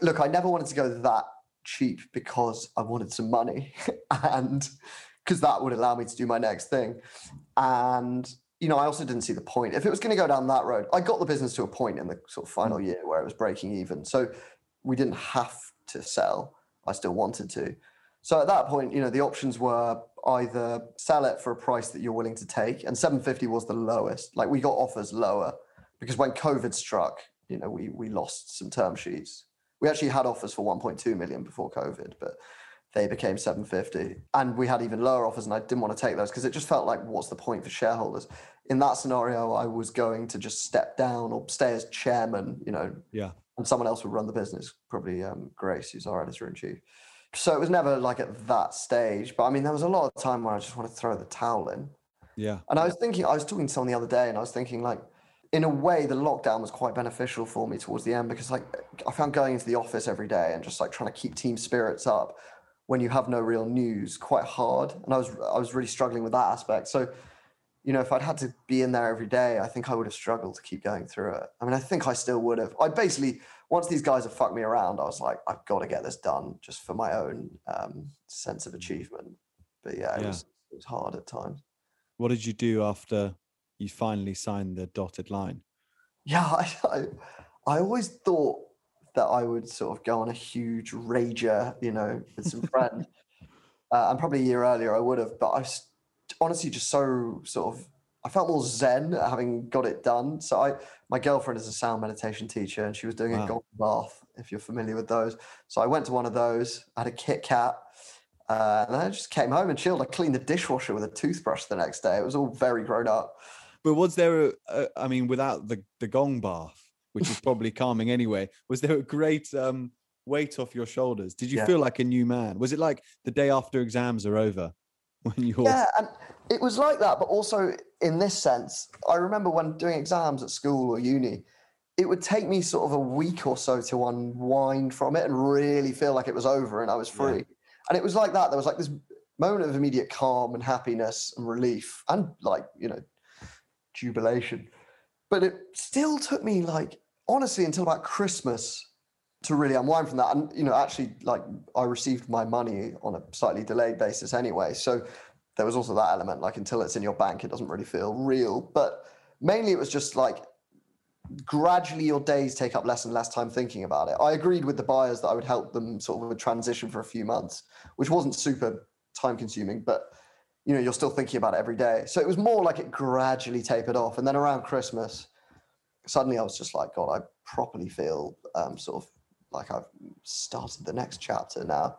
Look, I never wanted to go that cheap because I wanted some money <laughs> and because that would allow me to do my next thing. And, you know, I also didn't see the point. If it was going to go down that road, I got the business to a point in the sort of final mm. year where it was breaking even. So we didn't have to sell. I still wanted to. So at that point, you know, the options were either sell it for a price that you're willing to take, and 750 was the lowest. Like we got offers lower because when COVID struck, you know, we we lost some term sheets. We actually had offers for 1.2 million before COVID, but they became 750 and we had even lower offers and i didn't want to take those because it just felt like what's the point for shareholders? In that scenario i was going to just step down or stay as chairman you know. Yeah. And someone else would run the business. Probably um, grace who's our editor-in-chief so it was never like at that stage but i mean there was a lot of time where i just wanted to throw the towel in. Yeah. And i was thinking i was talking to someone the other day and i was thinking like in a way the lockdown was quite beneficial for me towards the end because like i found going into the office every day and just like trying to keep team spirits up when you have no real news quite hard. And i was i was really struggling with that aspect. So you know if i'd had to be in there every day i think i would have struggled to keep going through it. I mean i think i still would have. I basically once these guys have fucked me around i was like i've got to get this done just for my own um, sense of achievement but yeah it, yeah. Was, it was hard at times what did you do after you finally signed the dotted line yeah <laughs> i, I, I always thought that I would sort of go on a huge rager, you know, with some friends. <laughs> uh, and probably a year earlier I would have, but I was honestly just so sort of I felt more zen having got it done. So I, my girlfriend is a sound meditation teacher, and she was doing wow. a gong bath. If you're familiar with those, so I went to one of those. I had a Kit Kat, uh, and I just came home and chilled. I cleaned the dishwasher with a toothbrush the next day. It was all very grown up. But was there a, a I mean, without the the gong bath, which is probably <laughs> calming anyway. Was there a great um, weight off your shoulders? Did you yeah. feel like a new man? Was it like the day after exams are over <laughs> when you? Yeah, and it was like that, but also in this sense, I remember when doing exams at school or uni, it would take me sort of a week or so to unwind from it and really feel like it was over and I was free. Yeah. And it was like that. There was like this moment of immediate calm and happiness and relief and like, you know, jubilation. But it still took me like honestly until about Christmas to really unwind from that. And you know, actually, like I received my money on a slightly delayed basis anyway. So there was also that element. Like until it's in your bank, it doesn't really feel real. But mainly, it was just like gradually your days take up less and less time thinking about it. I agreed with the buyers that I would help them sort of a transition for a few months, which wasn't super time consuming, but you know, you're still thinking about it every day. So it was more like it gradually tapered off. And then around Christmas, suddenly I was just like, God, I properly feel um, sort of like I've started the next chapter now.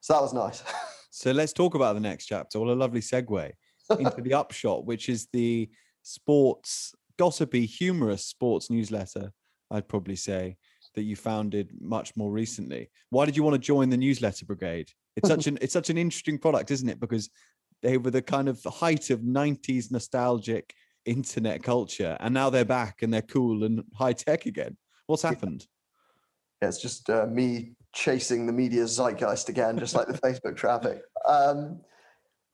So that was nice. <laughs> so let's talk about the next chapter. What a lovely segue into the upshot, which is the sports, gossipy, humorous sports newsletter, I'd probably say, that you founded much more recently. Why did you want to join the newsletter brigade? It's such <laughs> an it's such an interesting product, isn't it? Because they were the kind of height of 90s nostalgic internet culture and now they're back and they're cool and high tech again what's happened yeah, it's just uh, me chasing the media zeitgeist again just like the <laughs> facebook traffic um,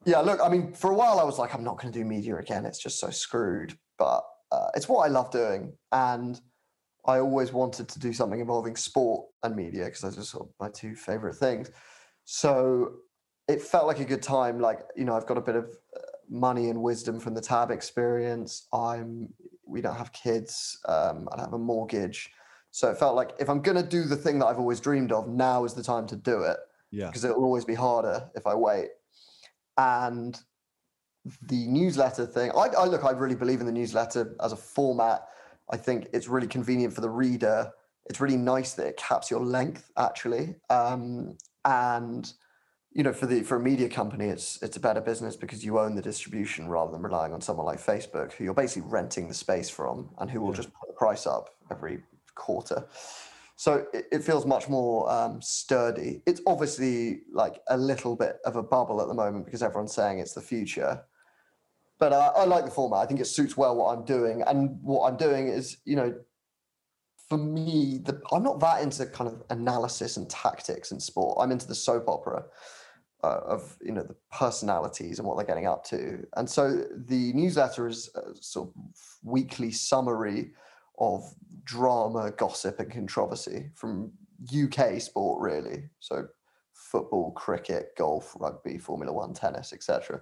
yeah look i mean for a while i was like i'm not going to do media again it's just so screwed but uh, it's what i love doing and i always wanted to do something involving sport and media because those are sort of my two favorite things so it felt like a good time like you know i've got a bit of uh, money and wisdom from the tab experience. I'm we don't have kids. Um, I don't have a mortgage, so it felt like if I'm going to do the thing that I've always dreamed of, now is the time to do it. Yeah, because it will always be harder if I wait. And the newsletter thing, I, I look, I really believe in the newsletter as a format. I think it's really convenient for the reader. It's really nice that it caps your length actually, um, and you know, for the for a media company, it's it's a better business because you own the distribution rather than relying on someone like Facebook, who you're basically renting the space from, and who will yeah. just put the price up every quarter. So it, it feels much more um, sturdy. It's obviously like a little bit of a bubble at the moment because everyone's saying it's the future. But uh, I like the format. I think it suits well what I'm doing, and what I'm doing is, you know, for me, the, I'm not that into kind of analysis and tactics in sport. I'm into the soap opera uh, of you know the personalities and what they're getting up to. And so the newsletter is a sort of weekly summary of drama, gossip, and controversy from UK sport, really. So football, cricket, golf, rugby, Formula One, tennis, etc.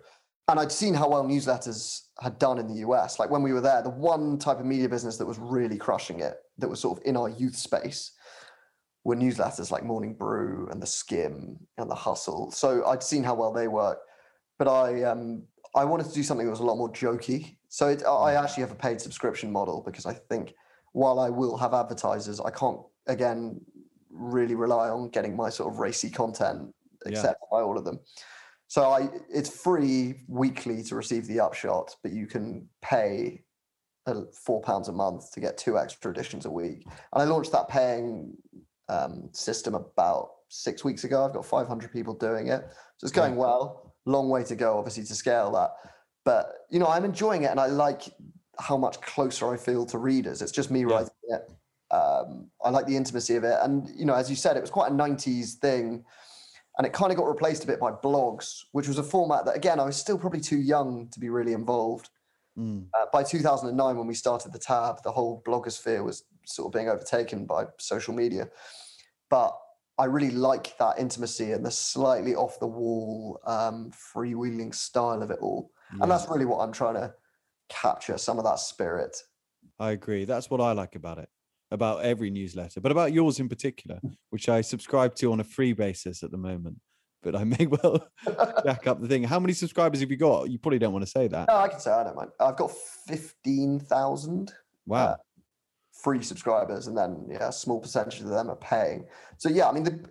And I'd seen how well newsletters had done in the US. Like when we were there, the one type of media business that was really crushing it, that was sort of in our youth space, were newsletters like Morning Brew and The Skimm and The Hustle. So I'd seen how well they work, but I um, I wanted to do something that was a lot more jokey. So it, I mm. actually have a paid subscription model because I think while I will have advertisers, I can't again really rely on getting my sort of racy content accepted yeah. by all of them. So I, it's free weekly to receive the upshot, but you can pay four pounds a month to get two extra editions a week. And I launched that paying um, system about six weeks ago. I've got 500 people doing it, so it's going well. Long way to go, obviously, to scale that. But you know, I'm enjoying it, and I like how much closer I feel to readers. It's just me yeah. writing it. Um, I like the intimacy of it, and you know, as you said, it was quite a '90s thing, and it kind of got replaced a bit by blogs, which was a format that, again, I was still probably too young to be really involved. Mm. Uh, by 2009, when we started the tab, the whole blogosphere was sort of being overtaken by social media. But I really like that intimacy and the slightly off the wall, um, freewheeling style of it all. Yeah. And that's really what I'm trying to capture some of that spirit. I agree. That's what I like about it, about every newsletter, but about yours in particular, which I subscribe to on a free basis at the moment but I may <laughs> well back up the thing. How many subscribers have you got? You probably don't want to say that. No, I can say I don't mind. I've got fifteen thousand. Wow. Uh, free subscribers, and then yeah, a small percentage of them are paying. So yeah, I mean, the,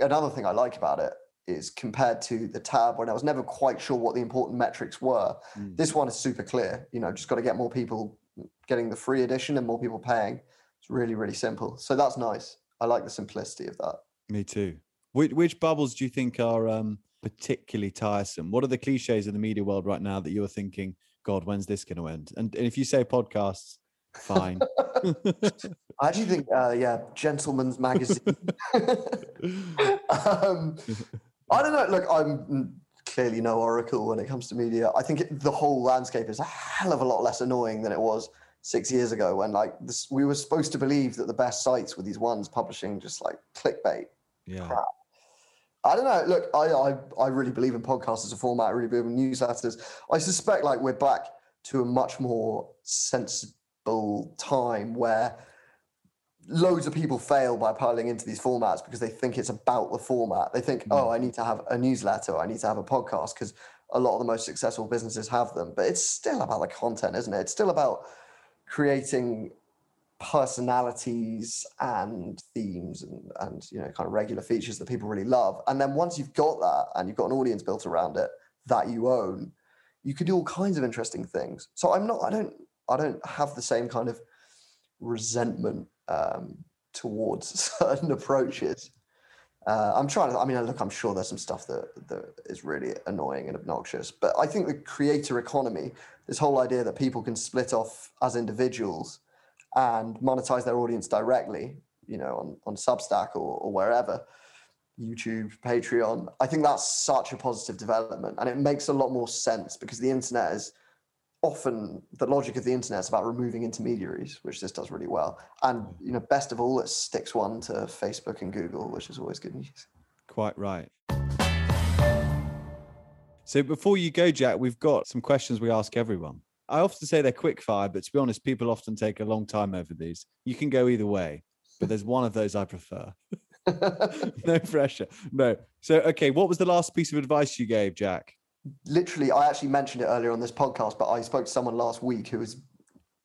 another thing I like about it is compared to the tab when I was never quite sure what the important metrics were. Mm. This one is super clear. You know, just got to get more people getting the free edition and more people paying. It's really really simple. So that's nice. I like the simplicity of that. Me too. Which, which bubbles do you think are um, particularly tiresome? What are the cliches in the media world right now that you're thinking, God, when's this going to end? And, and if you say podcasts, fine. <laughs> I actually think, uh, yeah, Gentleman's Magazine. <laughs> <laughs> um, I don't know. Look, I'm clearly no oracle when it comes to media. I think it, the whole landscape is a hell of a lot less annoying than it was six years ago when like this, we were supposed to believe that the best sites were these ones publishing just like clickbait yeah. crap. I don't know. Look, I, I I really believe in podcasts as a format. I really believe in newsletters. I suspect like we're back to a much more sensible time where loads of people fail by piling into these formats because they think it's about the format. They think, mm. oh, I need to have a newsletter, I need to have a podcast because a lot of the most successful businesses have them. But it's still about the content, isn't it? It's still about creating personalities and themes and, and you know kind of regular features that people really love and then once you've got that and you've got an audience built around it that you own you can do all kinds of interesting things so i'm not i don't i don't have the same kind of resentment um, towards <laughs> certain approaches uh, i'm trying to i mean look i'm sure there's some stuff that that is really annoying and obnoxious but i think the creator economy this whole idea that people can split off as individuals and monetize their audience directly, you know, on, on Substack or, or wherever, YouTube, Patreon. I think that's such a positive development. And it makes a lot more sense because the internet is often the logic of the internet is about removing intermediaries, which this does really well. And mm. you know, best of all, it sticks one to Facebook and Google, which is always good news. Quite right. So before you go, Jack, we've got some questions we ask everyone. I often say they're quick fire, but to be honest, people often take a long time over these. You can go either way, but there's one of those I prefer. <laughs> <laughs> no pressure. No. So, okay, what was the last piece of advice you gave, Jack? Literally, I actually mentioned it earlier on this podcast, but I spoke to someone last week who was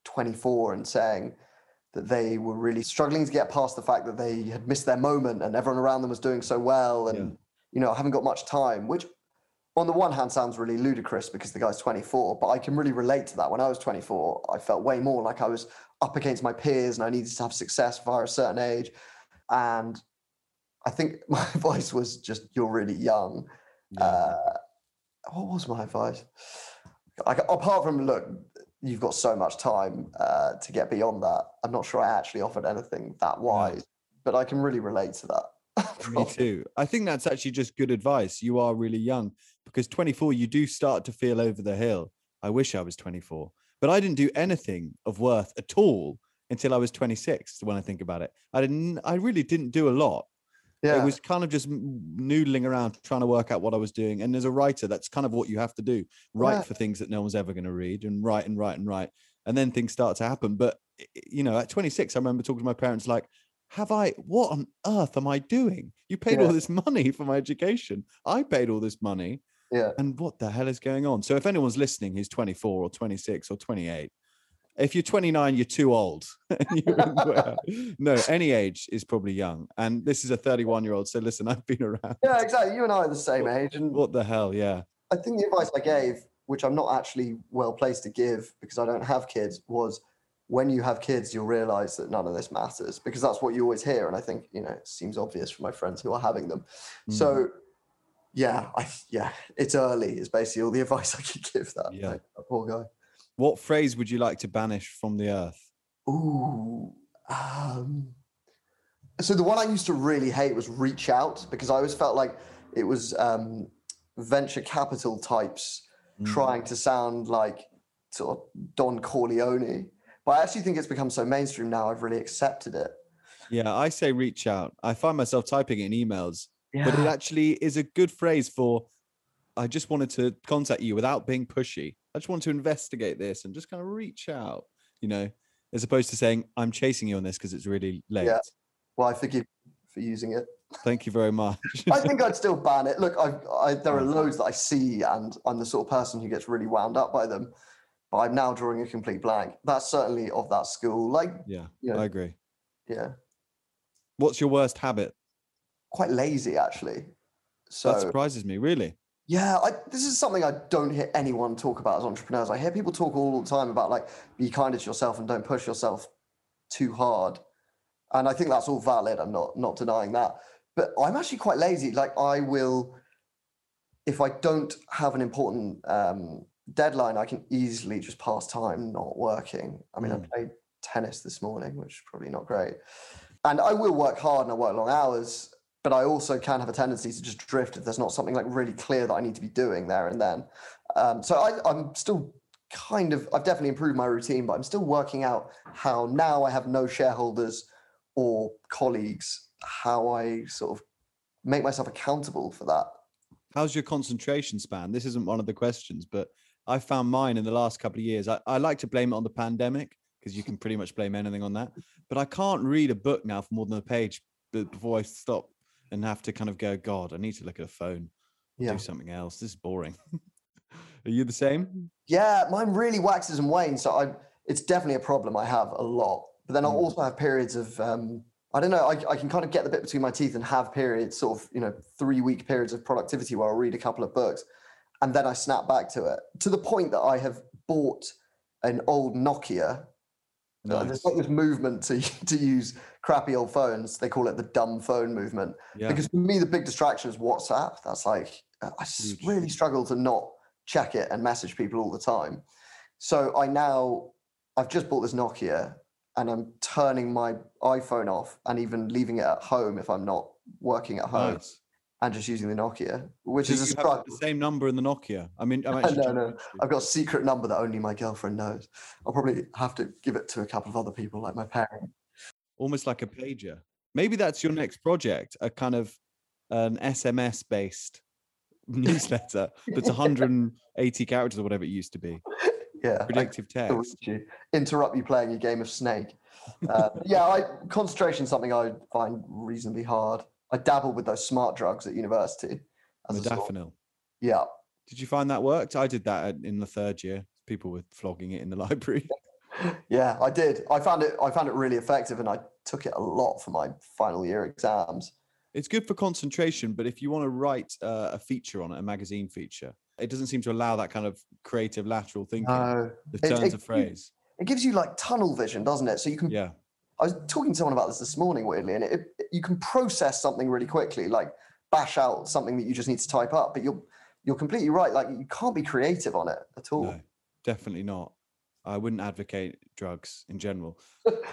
24 and saying that they were really struggling to get past the fact that they had missed their moment and everyone around them was doing so well and, yeah. you know, I haven't got much time, which on the one hand sounds really ludicrous because the guy's 24 but i can really relate to that when i was 24 i felt way more like i was up against my peers and i needed to have success via a certain age and i think <laughs> my advice was just you're really young yeah. uh, what was my advice like apart from look you've got so much time uh, to get beyond that i'm not sure i actually offered anything that wise yeah. but i can really relate to that <laughs> Me too. I think that's actually just good advice. You are really young because 24, you do start to feel over the hill. I wish I was 24, but I didn't do anything of worth at all until I was 26. When I think about it, I didn't, I really didn't do a lot. Yeah. It was kind of just noodling around trying to work out what I was doing. And as a writer, that's kind of what you have to do write yeah. for things that no one's ever going to read and write and write and write. And then things start to happen. But, you know, at 26, I remember talking to my parents like, have I, what on earth am I doing? You paid yeah. all this money for my education. I paid all this money. Yeah. And what the hell is going on? So if anyone's listening who's 24 or 26 or 28, if you're 29, you're too old. <laughs> <laughs> no, any age is probably young. And this is a 31 year old. So listen, I've been around. Yeah, exactly. You and I are the same what, age. And what the hell? Yeah. I think the advice I gave, which I'm not actually well placed to give because I don't have kids, was when you have kids, you'll realize that none of this matters because that's what you always hear. And I think, you know, it seems obvious for my friends who are having them. Mm. So, yeah, I, yeah, it's early is basically all the <laughs> advice I could give that, yeah. that poor guy. What phrase would you like to banish from the earth? Ooh. Um, so the one I used to really hate was reach out because I always felt like it was um, venture capital types mm. trying to sound like sort of Don Corleone. But I actually think it's become so mainstream now. I've really accepted it. Yeah, I say reach out. I find myself typing it in emails, yeah. but it actually is a good phrase for I just wanted to contact you without being pushy. I just want to investigate this and just kind of reach out, you know, as opposed to saying, I'm chasing you on this because it's really late. Yeah. Well, I forgive for using it. Thank you very much. <laughs> I think I'd still ban it. Look, I, I, there are loads that I see, and I'm the sort of person who gets really wound up by them. But I'm now drawing a complete blank. That's certainly of that school. Like, yeah, you know, I agree. Yeah. What's your worst habit? Quite lazy, actually. So that surprises me. Really? Yeah, I, this is something I don't hear anyone talk about as entrepreneurs. I hear people talk all the time about like be kinder to yourself and don't push yourself too hard. And I think that's all valid. I'm not not denying that. But I'm actually quite lazy. Like I will, if I don't have an important um, deadline, I can easily just pass time not working. I mean, mm. I played tennis this morning, which is probably not great. And I will work hard and I work long hours but I also can have a tendency to just drift if there's not something like really clear that I need to be doing there and then. Um, so I, I'm still kind of, I've definitely improved my routine, but I'm still working out how now I have no shareholders or colleagues, how I sort of make myself accountable for that. How's your concentration span? This isn't one of the questions, but I found mine in the last couple of years. I, I like to blame it on the pandemic because you can pretty much blame anything on that. But I can't read a book now for more than a page before I stop and have to kind of go, God, I need to look at a phone, yeah. do something else. This is boring. <laughs> Are you the same? Yeah, mine really waxes and wanes. So I, it's definitely a problem I have a lot. But then I mm. also have periods of, um, I don't know, I, I can kind of get the bit between my teeth and have periods, sort of, you know, three week periods of productivity where I'll read a couple of books and then I snap back to it to the point that I have bought an old Nokia Nice. There's not this movement to <laughs> to use crappy old phones. They call it the dumb phone movement. Yeah. Because for me, the big distraction is WhatsApp. That's like uh, I Huge. really struggle to not check it and message people all the time. So I now I've just bought this Nokia and I'm turning my iPhone off and even leaving it at home if I'm not working at home. Nice and just using the Nokia, which is a. The same number in the Nokia. I mean, I'm <laughs> no, no, I've got a secret number that only my girlfriend knows. I'll probably have to give it to a couple of other people, like my parents. Almost like a pager. Maybe that's your next project, a kind of an SMS based <laughs> newsletter that's 180 characters or whatever it used to be. <laughs> Yeah, predictive text. You, interrupt you playing a game of Snake. Uh, yeah, I, concentration is something I find reasonably hard. I dabbled with those smart drugs at university. Modafinil. Yeah. Did you find that worked? I did that in the third year. People were flogging it in the <laughs> library. yeah, I did. I found it. I found it really effective, and I took it a lot for my final year exams. It's good for concentration, but if you want to write uh, a feature on it, a magazine feature, it doesn't seem to allow that kind of creative lateral thinking. No, the turns it, it, of phrase. It gives you like tunnel vision, doesn't it? So you can yeah. I was talking to someone about this this morning, weirdly, and it, it, you can process something really quickly, like bash out something that you just need to type up. But you're you're completely right. Like you can't be creative on it at all. No, definitely not. I wouldn't advocate drugs in general. <laughs>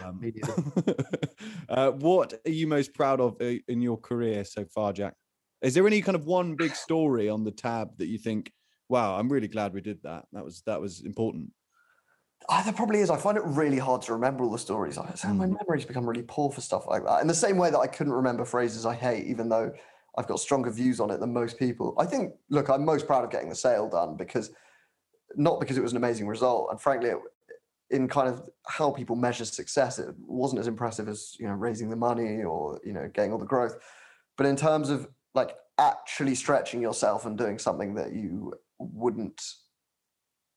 Um, <laughs> uh, what are you most proud of uh, in your career so far, Jack? Is there any kind of one big story on the tab that you think, "Wow, I'm really glad we did that. That was that was important." Oh, there probably is. I find it really hard to remember all the stories. I, mm. My memory's become really poor for stuff like that. In the same way that I couldn't remember phrases I hate, even though I've got stronger views on it than most people. I think, look, I'm most proud of getting the sale done because not because it was an amazing result, and frankly, it, in kind of how people measure success, it wasn't as impressive as you know raising the money or you know getting all the growth. But in terms of like actually stretching yourself and doing something that you wouldn't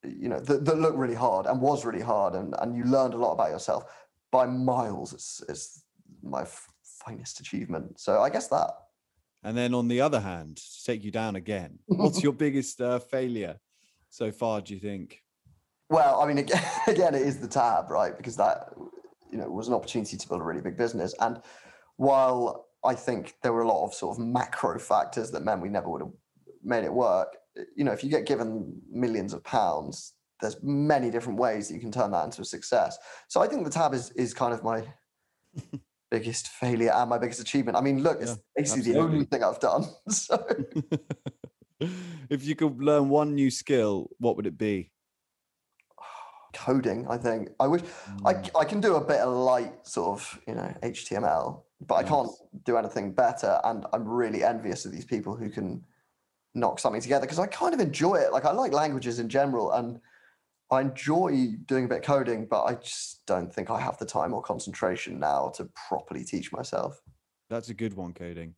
you know, that, that look really hard and was really hard, and and you learned a lot about yourself by miles. It's it's my f- finest achievement. So I guess that. And then on the other hand, to take you down again, <laughs> what's your biggest uh, failure so far? Do you think? Well, I mean, again, <laughs> again, it is the tab, right? Because that, you know, was an opportunity to build a really big business. And while I think there were a lot of sort of macro factors that meant we never would have made it work, you know, if you get given millions of pounds, there's many different ways that you can turn that into a success. So I think the tab is is kind of my <laughs> biggest failure and my biggest achievement. I mean, look, it's Yeah, basically the only thing I've done. <laughs> So if you could learn one new skill, what would it be? <sighs> coding, I think. I wish I, Mm, I can do a bit of light sort of, you know, HTML, but I can't do anything better. And I'm really envious of these people who can knock something together because I kind of enjoy it. Like I like languages in general and I enjoy doing a bit of coding, but I just don't think I have the time or concentration now to properly teach myself. That's a good one, coding.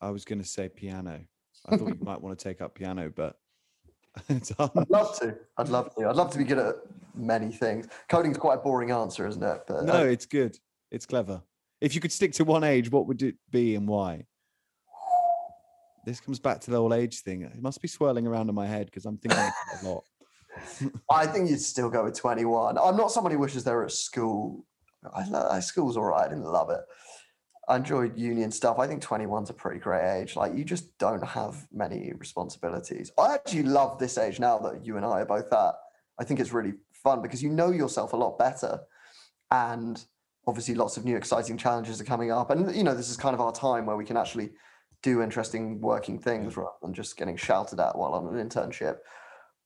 I was going to say piano. I thought you <laughs> might want to take up piano, but <laughs> it's hard. I'd love to. I'd love to. I'd love to be good at many things. Coding's quite a boring answer, isn't it? But No, uh, it's good. It's clever. If you could stick to one age, what would it be and why? This comes back to the old age thing. It must be swirling around in my head because I'm thinking a lot. <laughs> I think you'd still go with 21. I'm not somebody who wishes they were at school. I lo- school's all right. I didn't love it. I enjoyed union stuff. I think 21's a pretty great age. Like you just don't have many responsibilities. I actually love this age now that you and I are both at. I think it's really fun because you know yourself a lot better. And obviously lots of new exciting challenges are coming up. And you know, this is kind of our time where we can actually do interesting working things rather than just getting shouted at while on an internship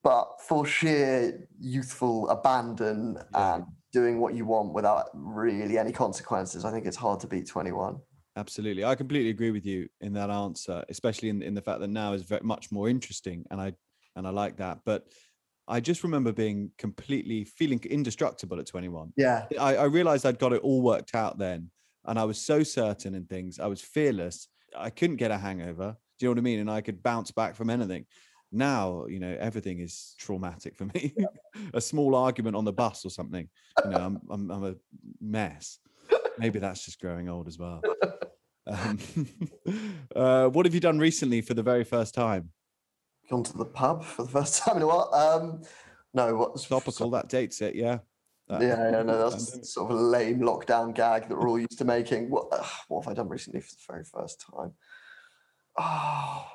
but for sheer youthful abandon Yeah. and doing what you want without really any consequences, I think it's hard to beat 21. Absolutely. I completely agree with you in that answer, especially in, in the fact that now is very much more interesting and I and I like that. But I just remember being completely feeling indestructible at 21. Yeah. I, I realized I'd got it all worked out then. And I was so certain in things. I was fearless. I couldn't get a hangover. Do you know what I mean? And I could bounce back from anything. Now, you know, everything is traumatic for me. <laughs> a small argument on the bus or something, you know, I'm, I'm, I'm a mess. Maybe that's just growing old as well. Um, <laughs> uh, what have you done recently for the very first time? Gone to the pub for the first <laughs> time in a while. Um, no, what's Topical, that dates it, yeah. That- Yeah, yeah, no, that's pandemic. sort of a lame lockdown gag that we're all used to making. What, what have I done recently for the very first time? Oh,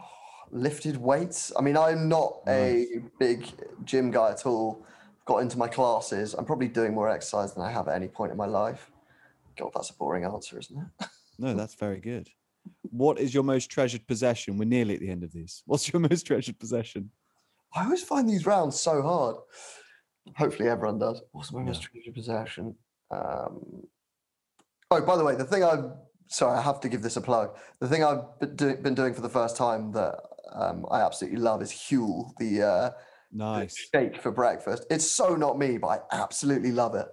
lifted weights. I mean, I'm not a big gym guy at all. Got into my classes. I'm probably doing more exercise than I have at any point in my life. God, that's a boring answer, isn't it? No, that's very good. What is your most treasured possession? We're nearly at the end of this. What's your <laughs> most treasured possession? I always find these rounds so hard. Hopefully, everyone does. What's my most treasured possession? Um, oh, by the way, the thing I've sorry, I have to give this a plug. The thing I've been, do, been doing for the first time that um, I absolutely love is Huel, the, uh, the Nice. shake for breakfast. It's so not me, but I absolutely love it.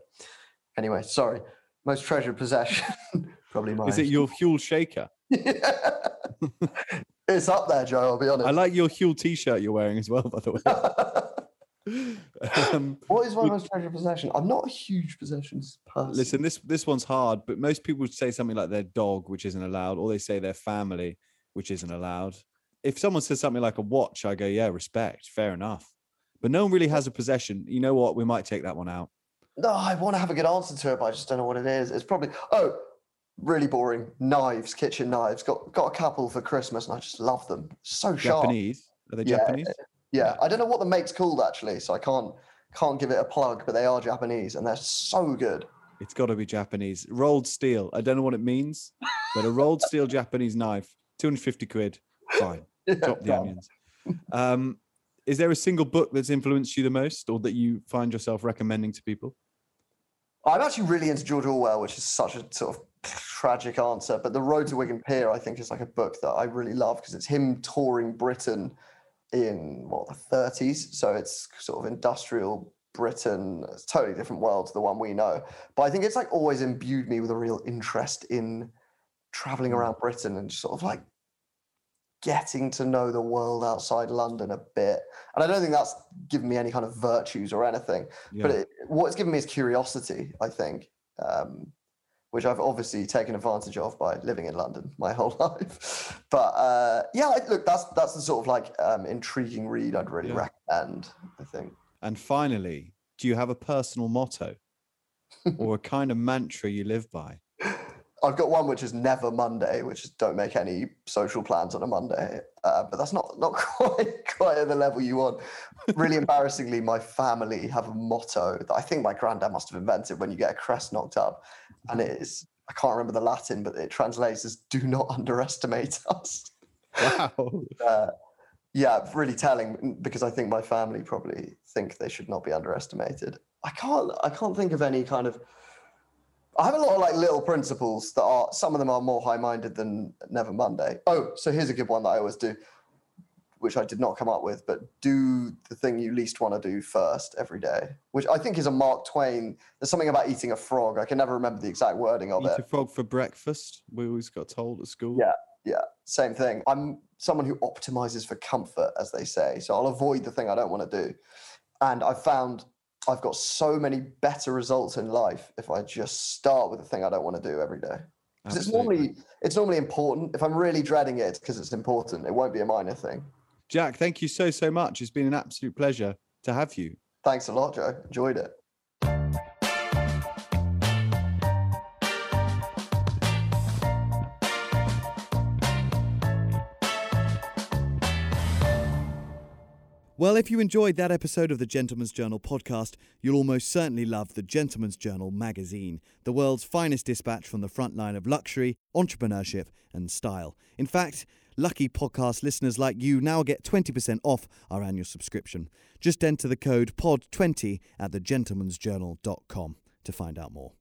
Anyway, sorry. Most treasured possession, <laughs> probably mine. Is it your Huel shaker? <laughs> it's up there, Joe. I'll be honest. I like your Huel t-shirt you're wearing as well, by the way. <laughs> um, what is my Look- most treasured possession? I'm not a huge possessions person. listen, this this one's hard, but most people would say something like their dog, which isn't allowed, or they say their family, which isn't allowed. If someone says something like a watch, I go, yeah, respect, fair enough. But no one really has a possession. You know what? We might take that one out. No, I want to have a good answer to it, but I just don't know what it is. It's probably oh, really boring. Knives, kitchen knives. Got got a couple for Christmas, and I just love them. So sharp. Japanese? Are they Yeah, Japanese? Yeah, I don't know what the make's called actually, so I can't can't give it a plug. But they are Japanese, and they're so good. It's got to be Japanese. Rolled steel. I don't know what it means, but a rolled steel Japanese knife, 250 quid. Fine. <laughs> Drop the Yeah. onions. Um, is there a single book that's influenced you the most or that you find yourself recommending to people? I'm actually really into George Orwell, which is such a sort of tragic answer. But The Road to Wigan Pier, I think, is like a book that I really love because it's him touring Britain in what the 30s. So it's sort of industrial Britain. It's a totally different world to the one we know. But I think it's like always imbued me with a real interest in traveling Mm. around Britain and sort of like getting to know the world outside London a bit. And I don't think that's given me any kind of virtues or anything, yeah. but it, what it's given me is curiosity, I think, um, which I've obviously taken advantage of by living in London my <laughs> whole life. But uh, yeah, look, that's that's the sort of like um, intriguing read I'd really yeah. recommend, I think. And finally, do you have a personal motto <laughs> or a kind of mantra you live by? I've got one which is never Monday, which is don't make any social plans on a Monday. Uh, but that's not not <laughs> quite quite at the level you want. Really embarrassingly, my family have a motto that I think my granddad must have invented when you get a crest knocked up, and it is I can't remember the Latin, but it translates as "Do not underestimate us." Wow. <laughs> uh, yeah, really telling because I think my family probably think they should not be underestimated. I can't I can't think of any kind of I have a lot of like little principles that are some of them are more high-minded than Never Monday. Oh, so here's a good one that I always do, which I did not come up with, but do the thing you least want to do first every day, which I think is a Mark Twain. There's something about eating a frog. I can never remember the exact wording of Eat it. a frog for breakfast. We always got told at school. Yeah, yeah, same thing. I'm someone who optimizes for comfort, as they say. So I'll avoid the thing I don't want to do. And I found I've got so many better results in life if I just start with the thing I don't want to do every day. Because it's normally it's normally important. If I'm really dreading it, it's because it's important. It won't be a minor thing. Jack, thank you so so much. It's been an absolute pleasure to have you. Thanks a lot, Joe. Enjoyed it. Well, if you enjoyed that episode of the Gentleman's Journal podcast, you'll almost certainly love the Gentleman's Journal magazine, the world's finest dispatch from the front line of luxury, entrepreneurship, and style. In fact, lucky podcast listeners like you now get 20% off our annual subscription. Just enter the code POD20 at thegentleman'sjournal.com to find out more.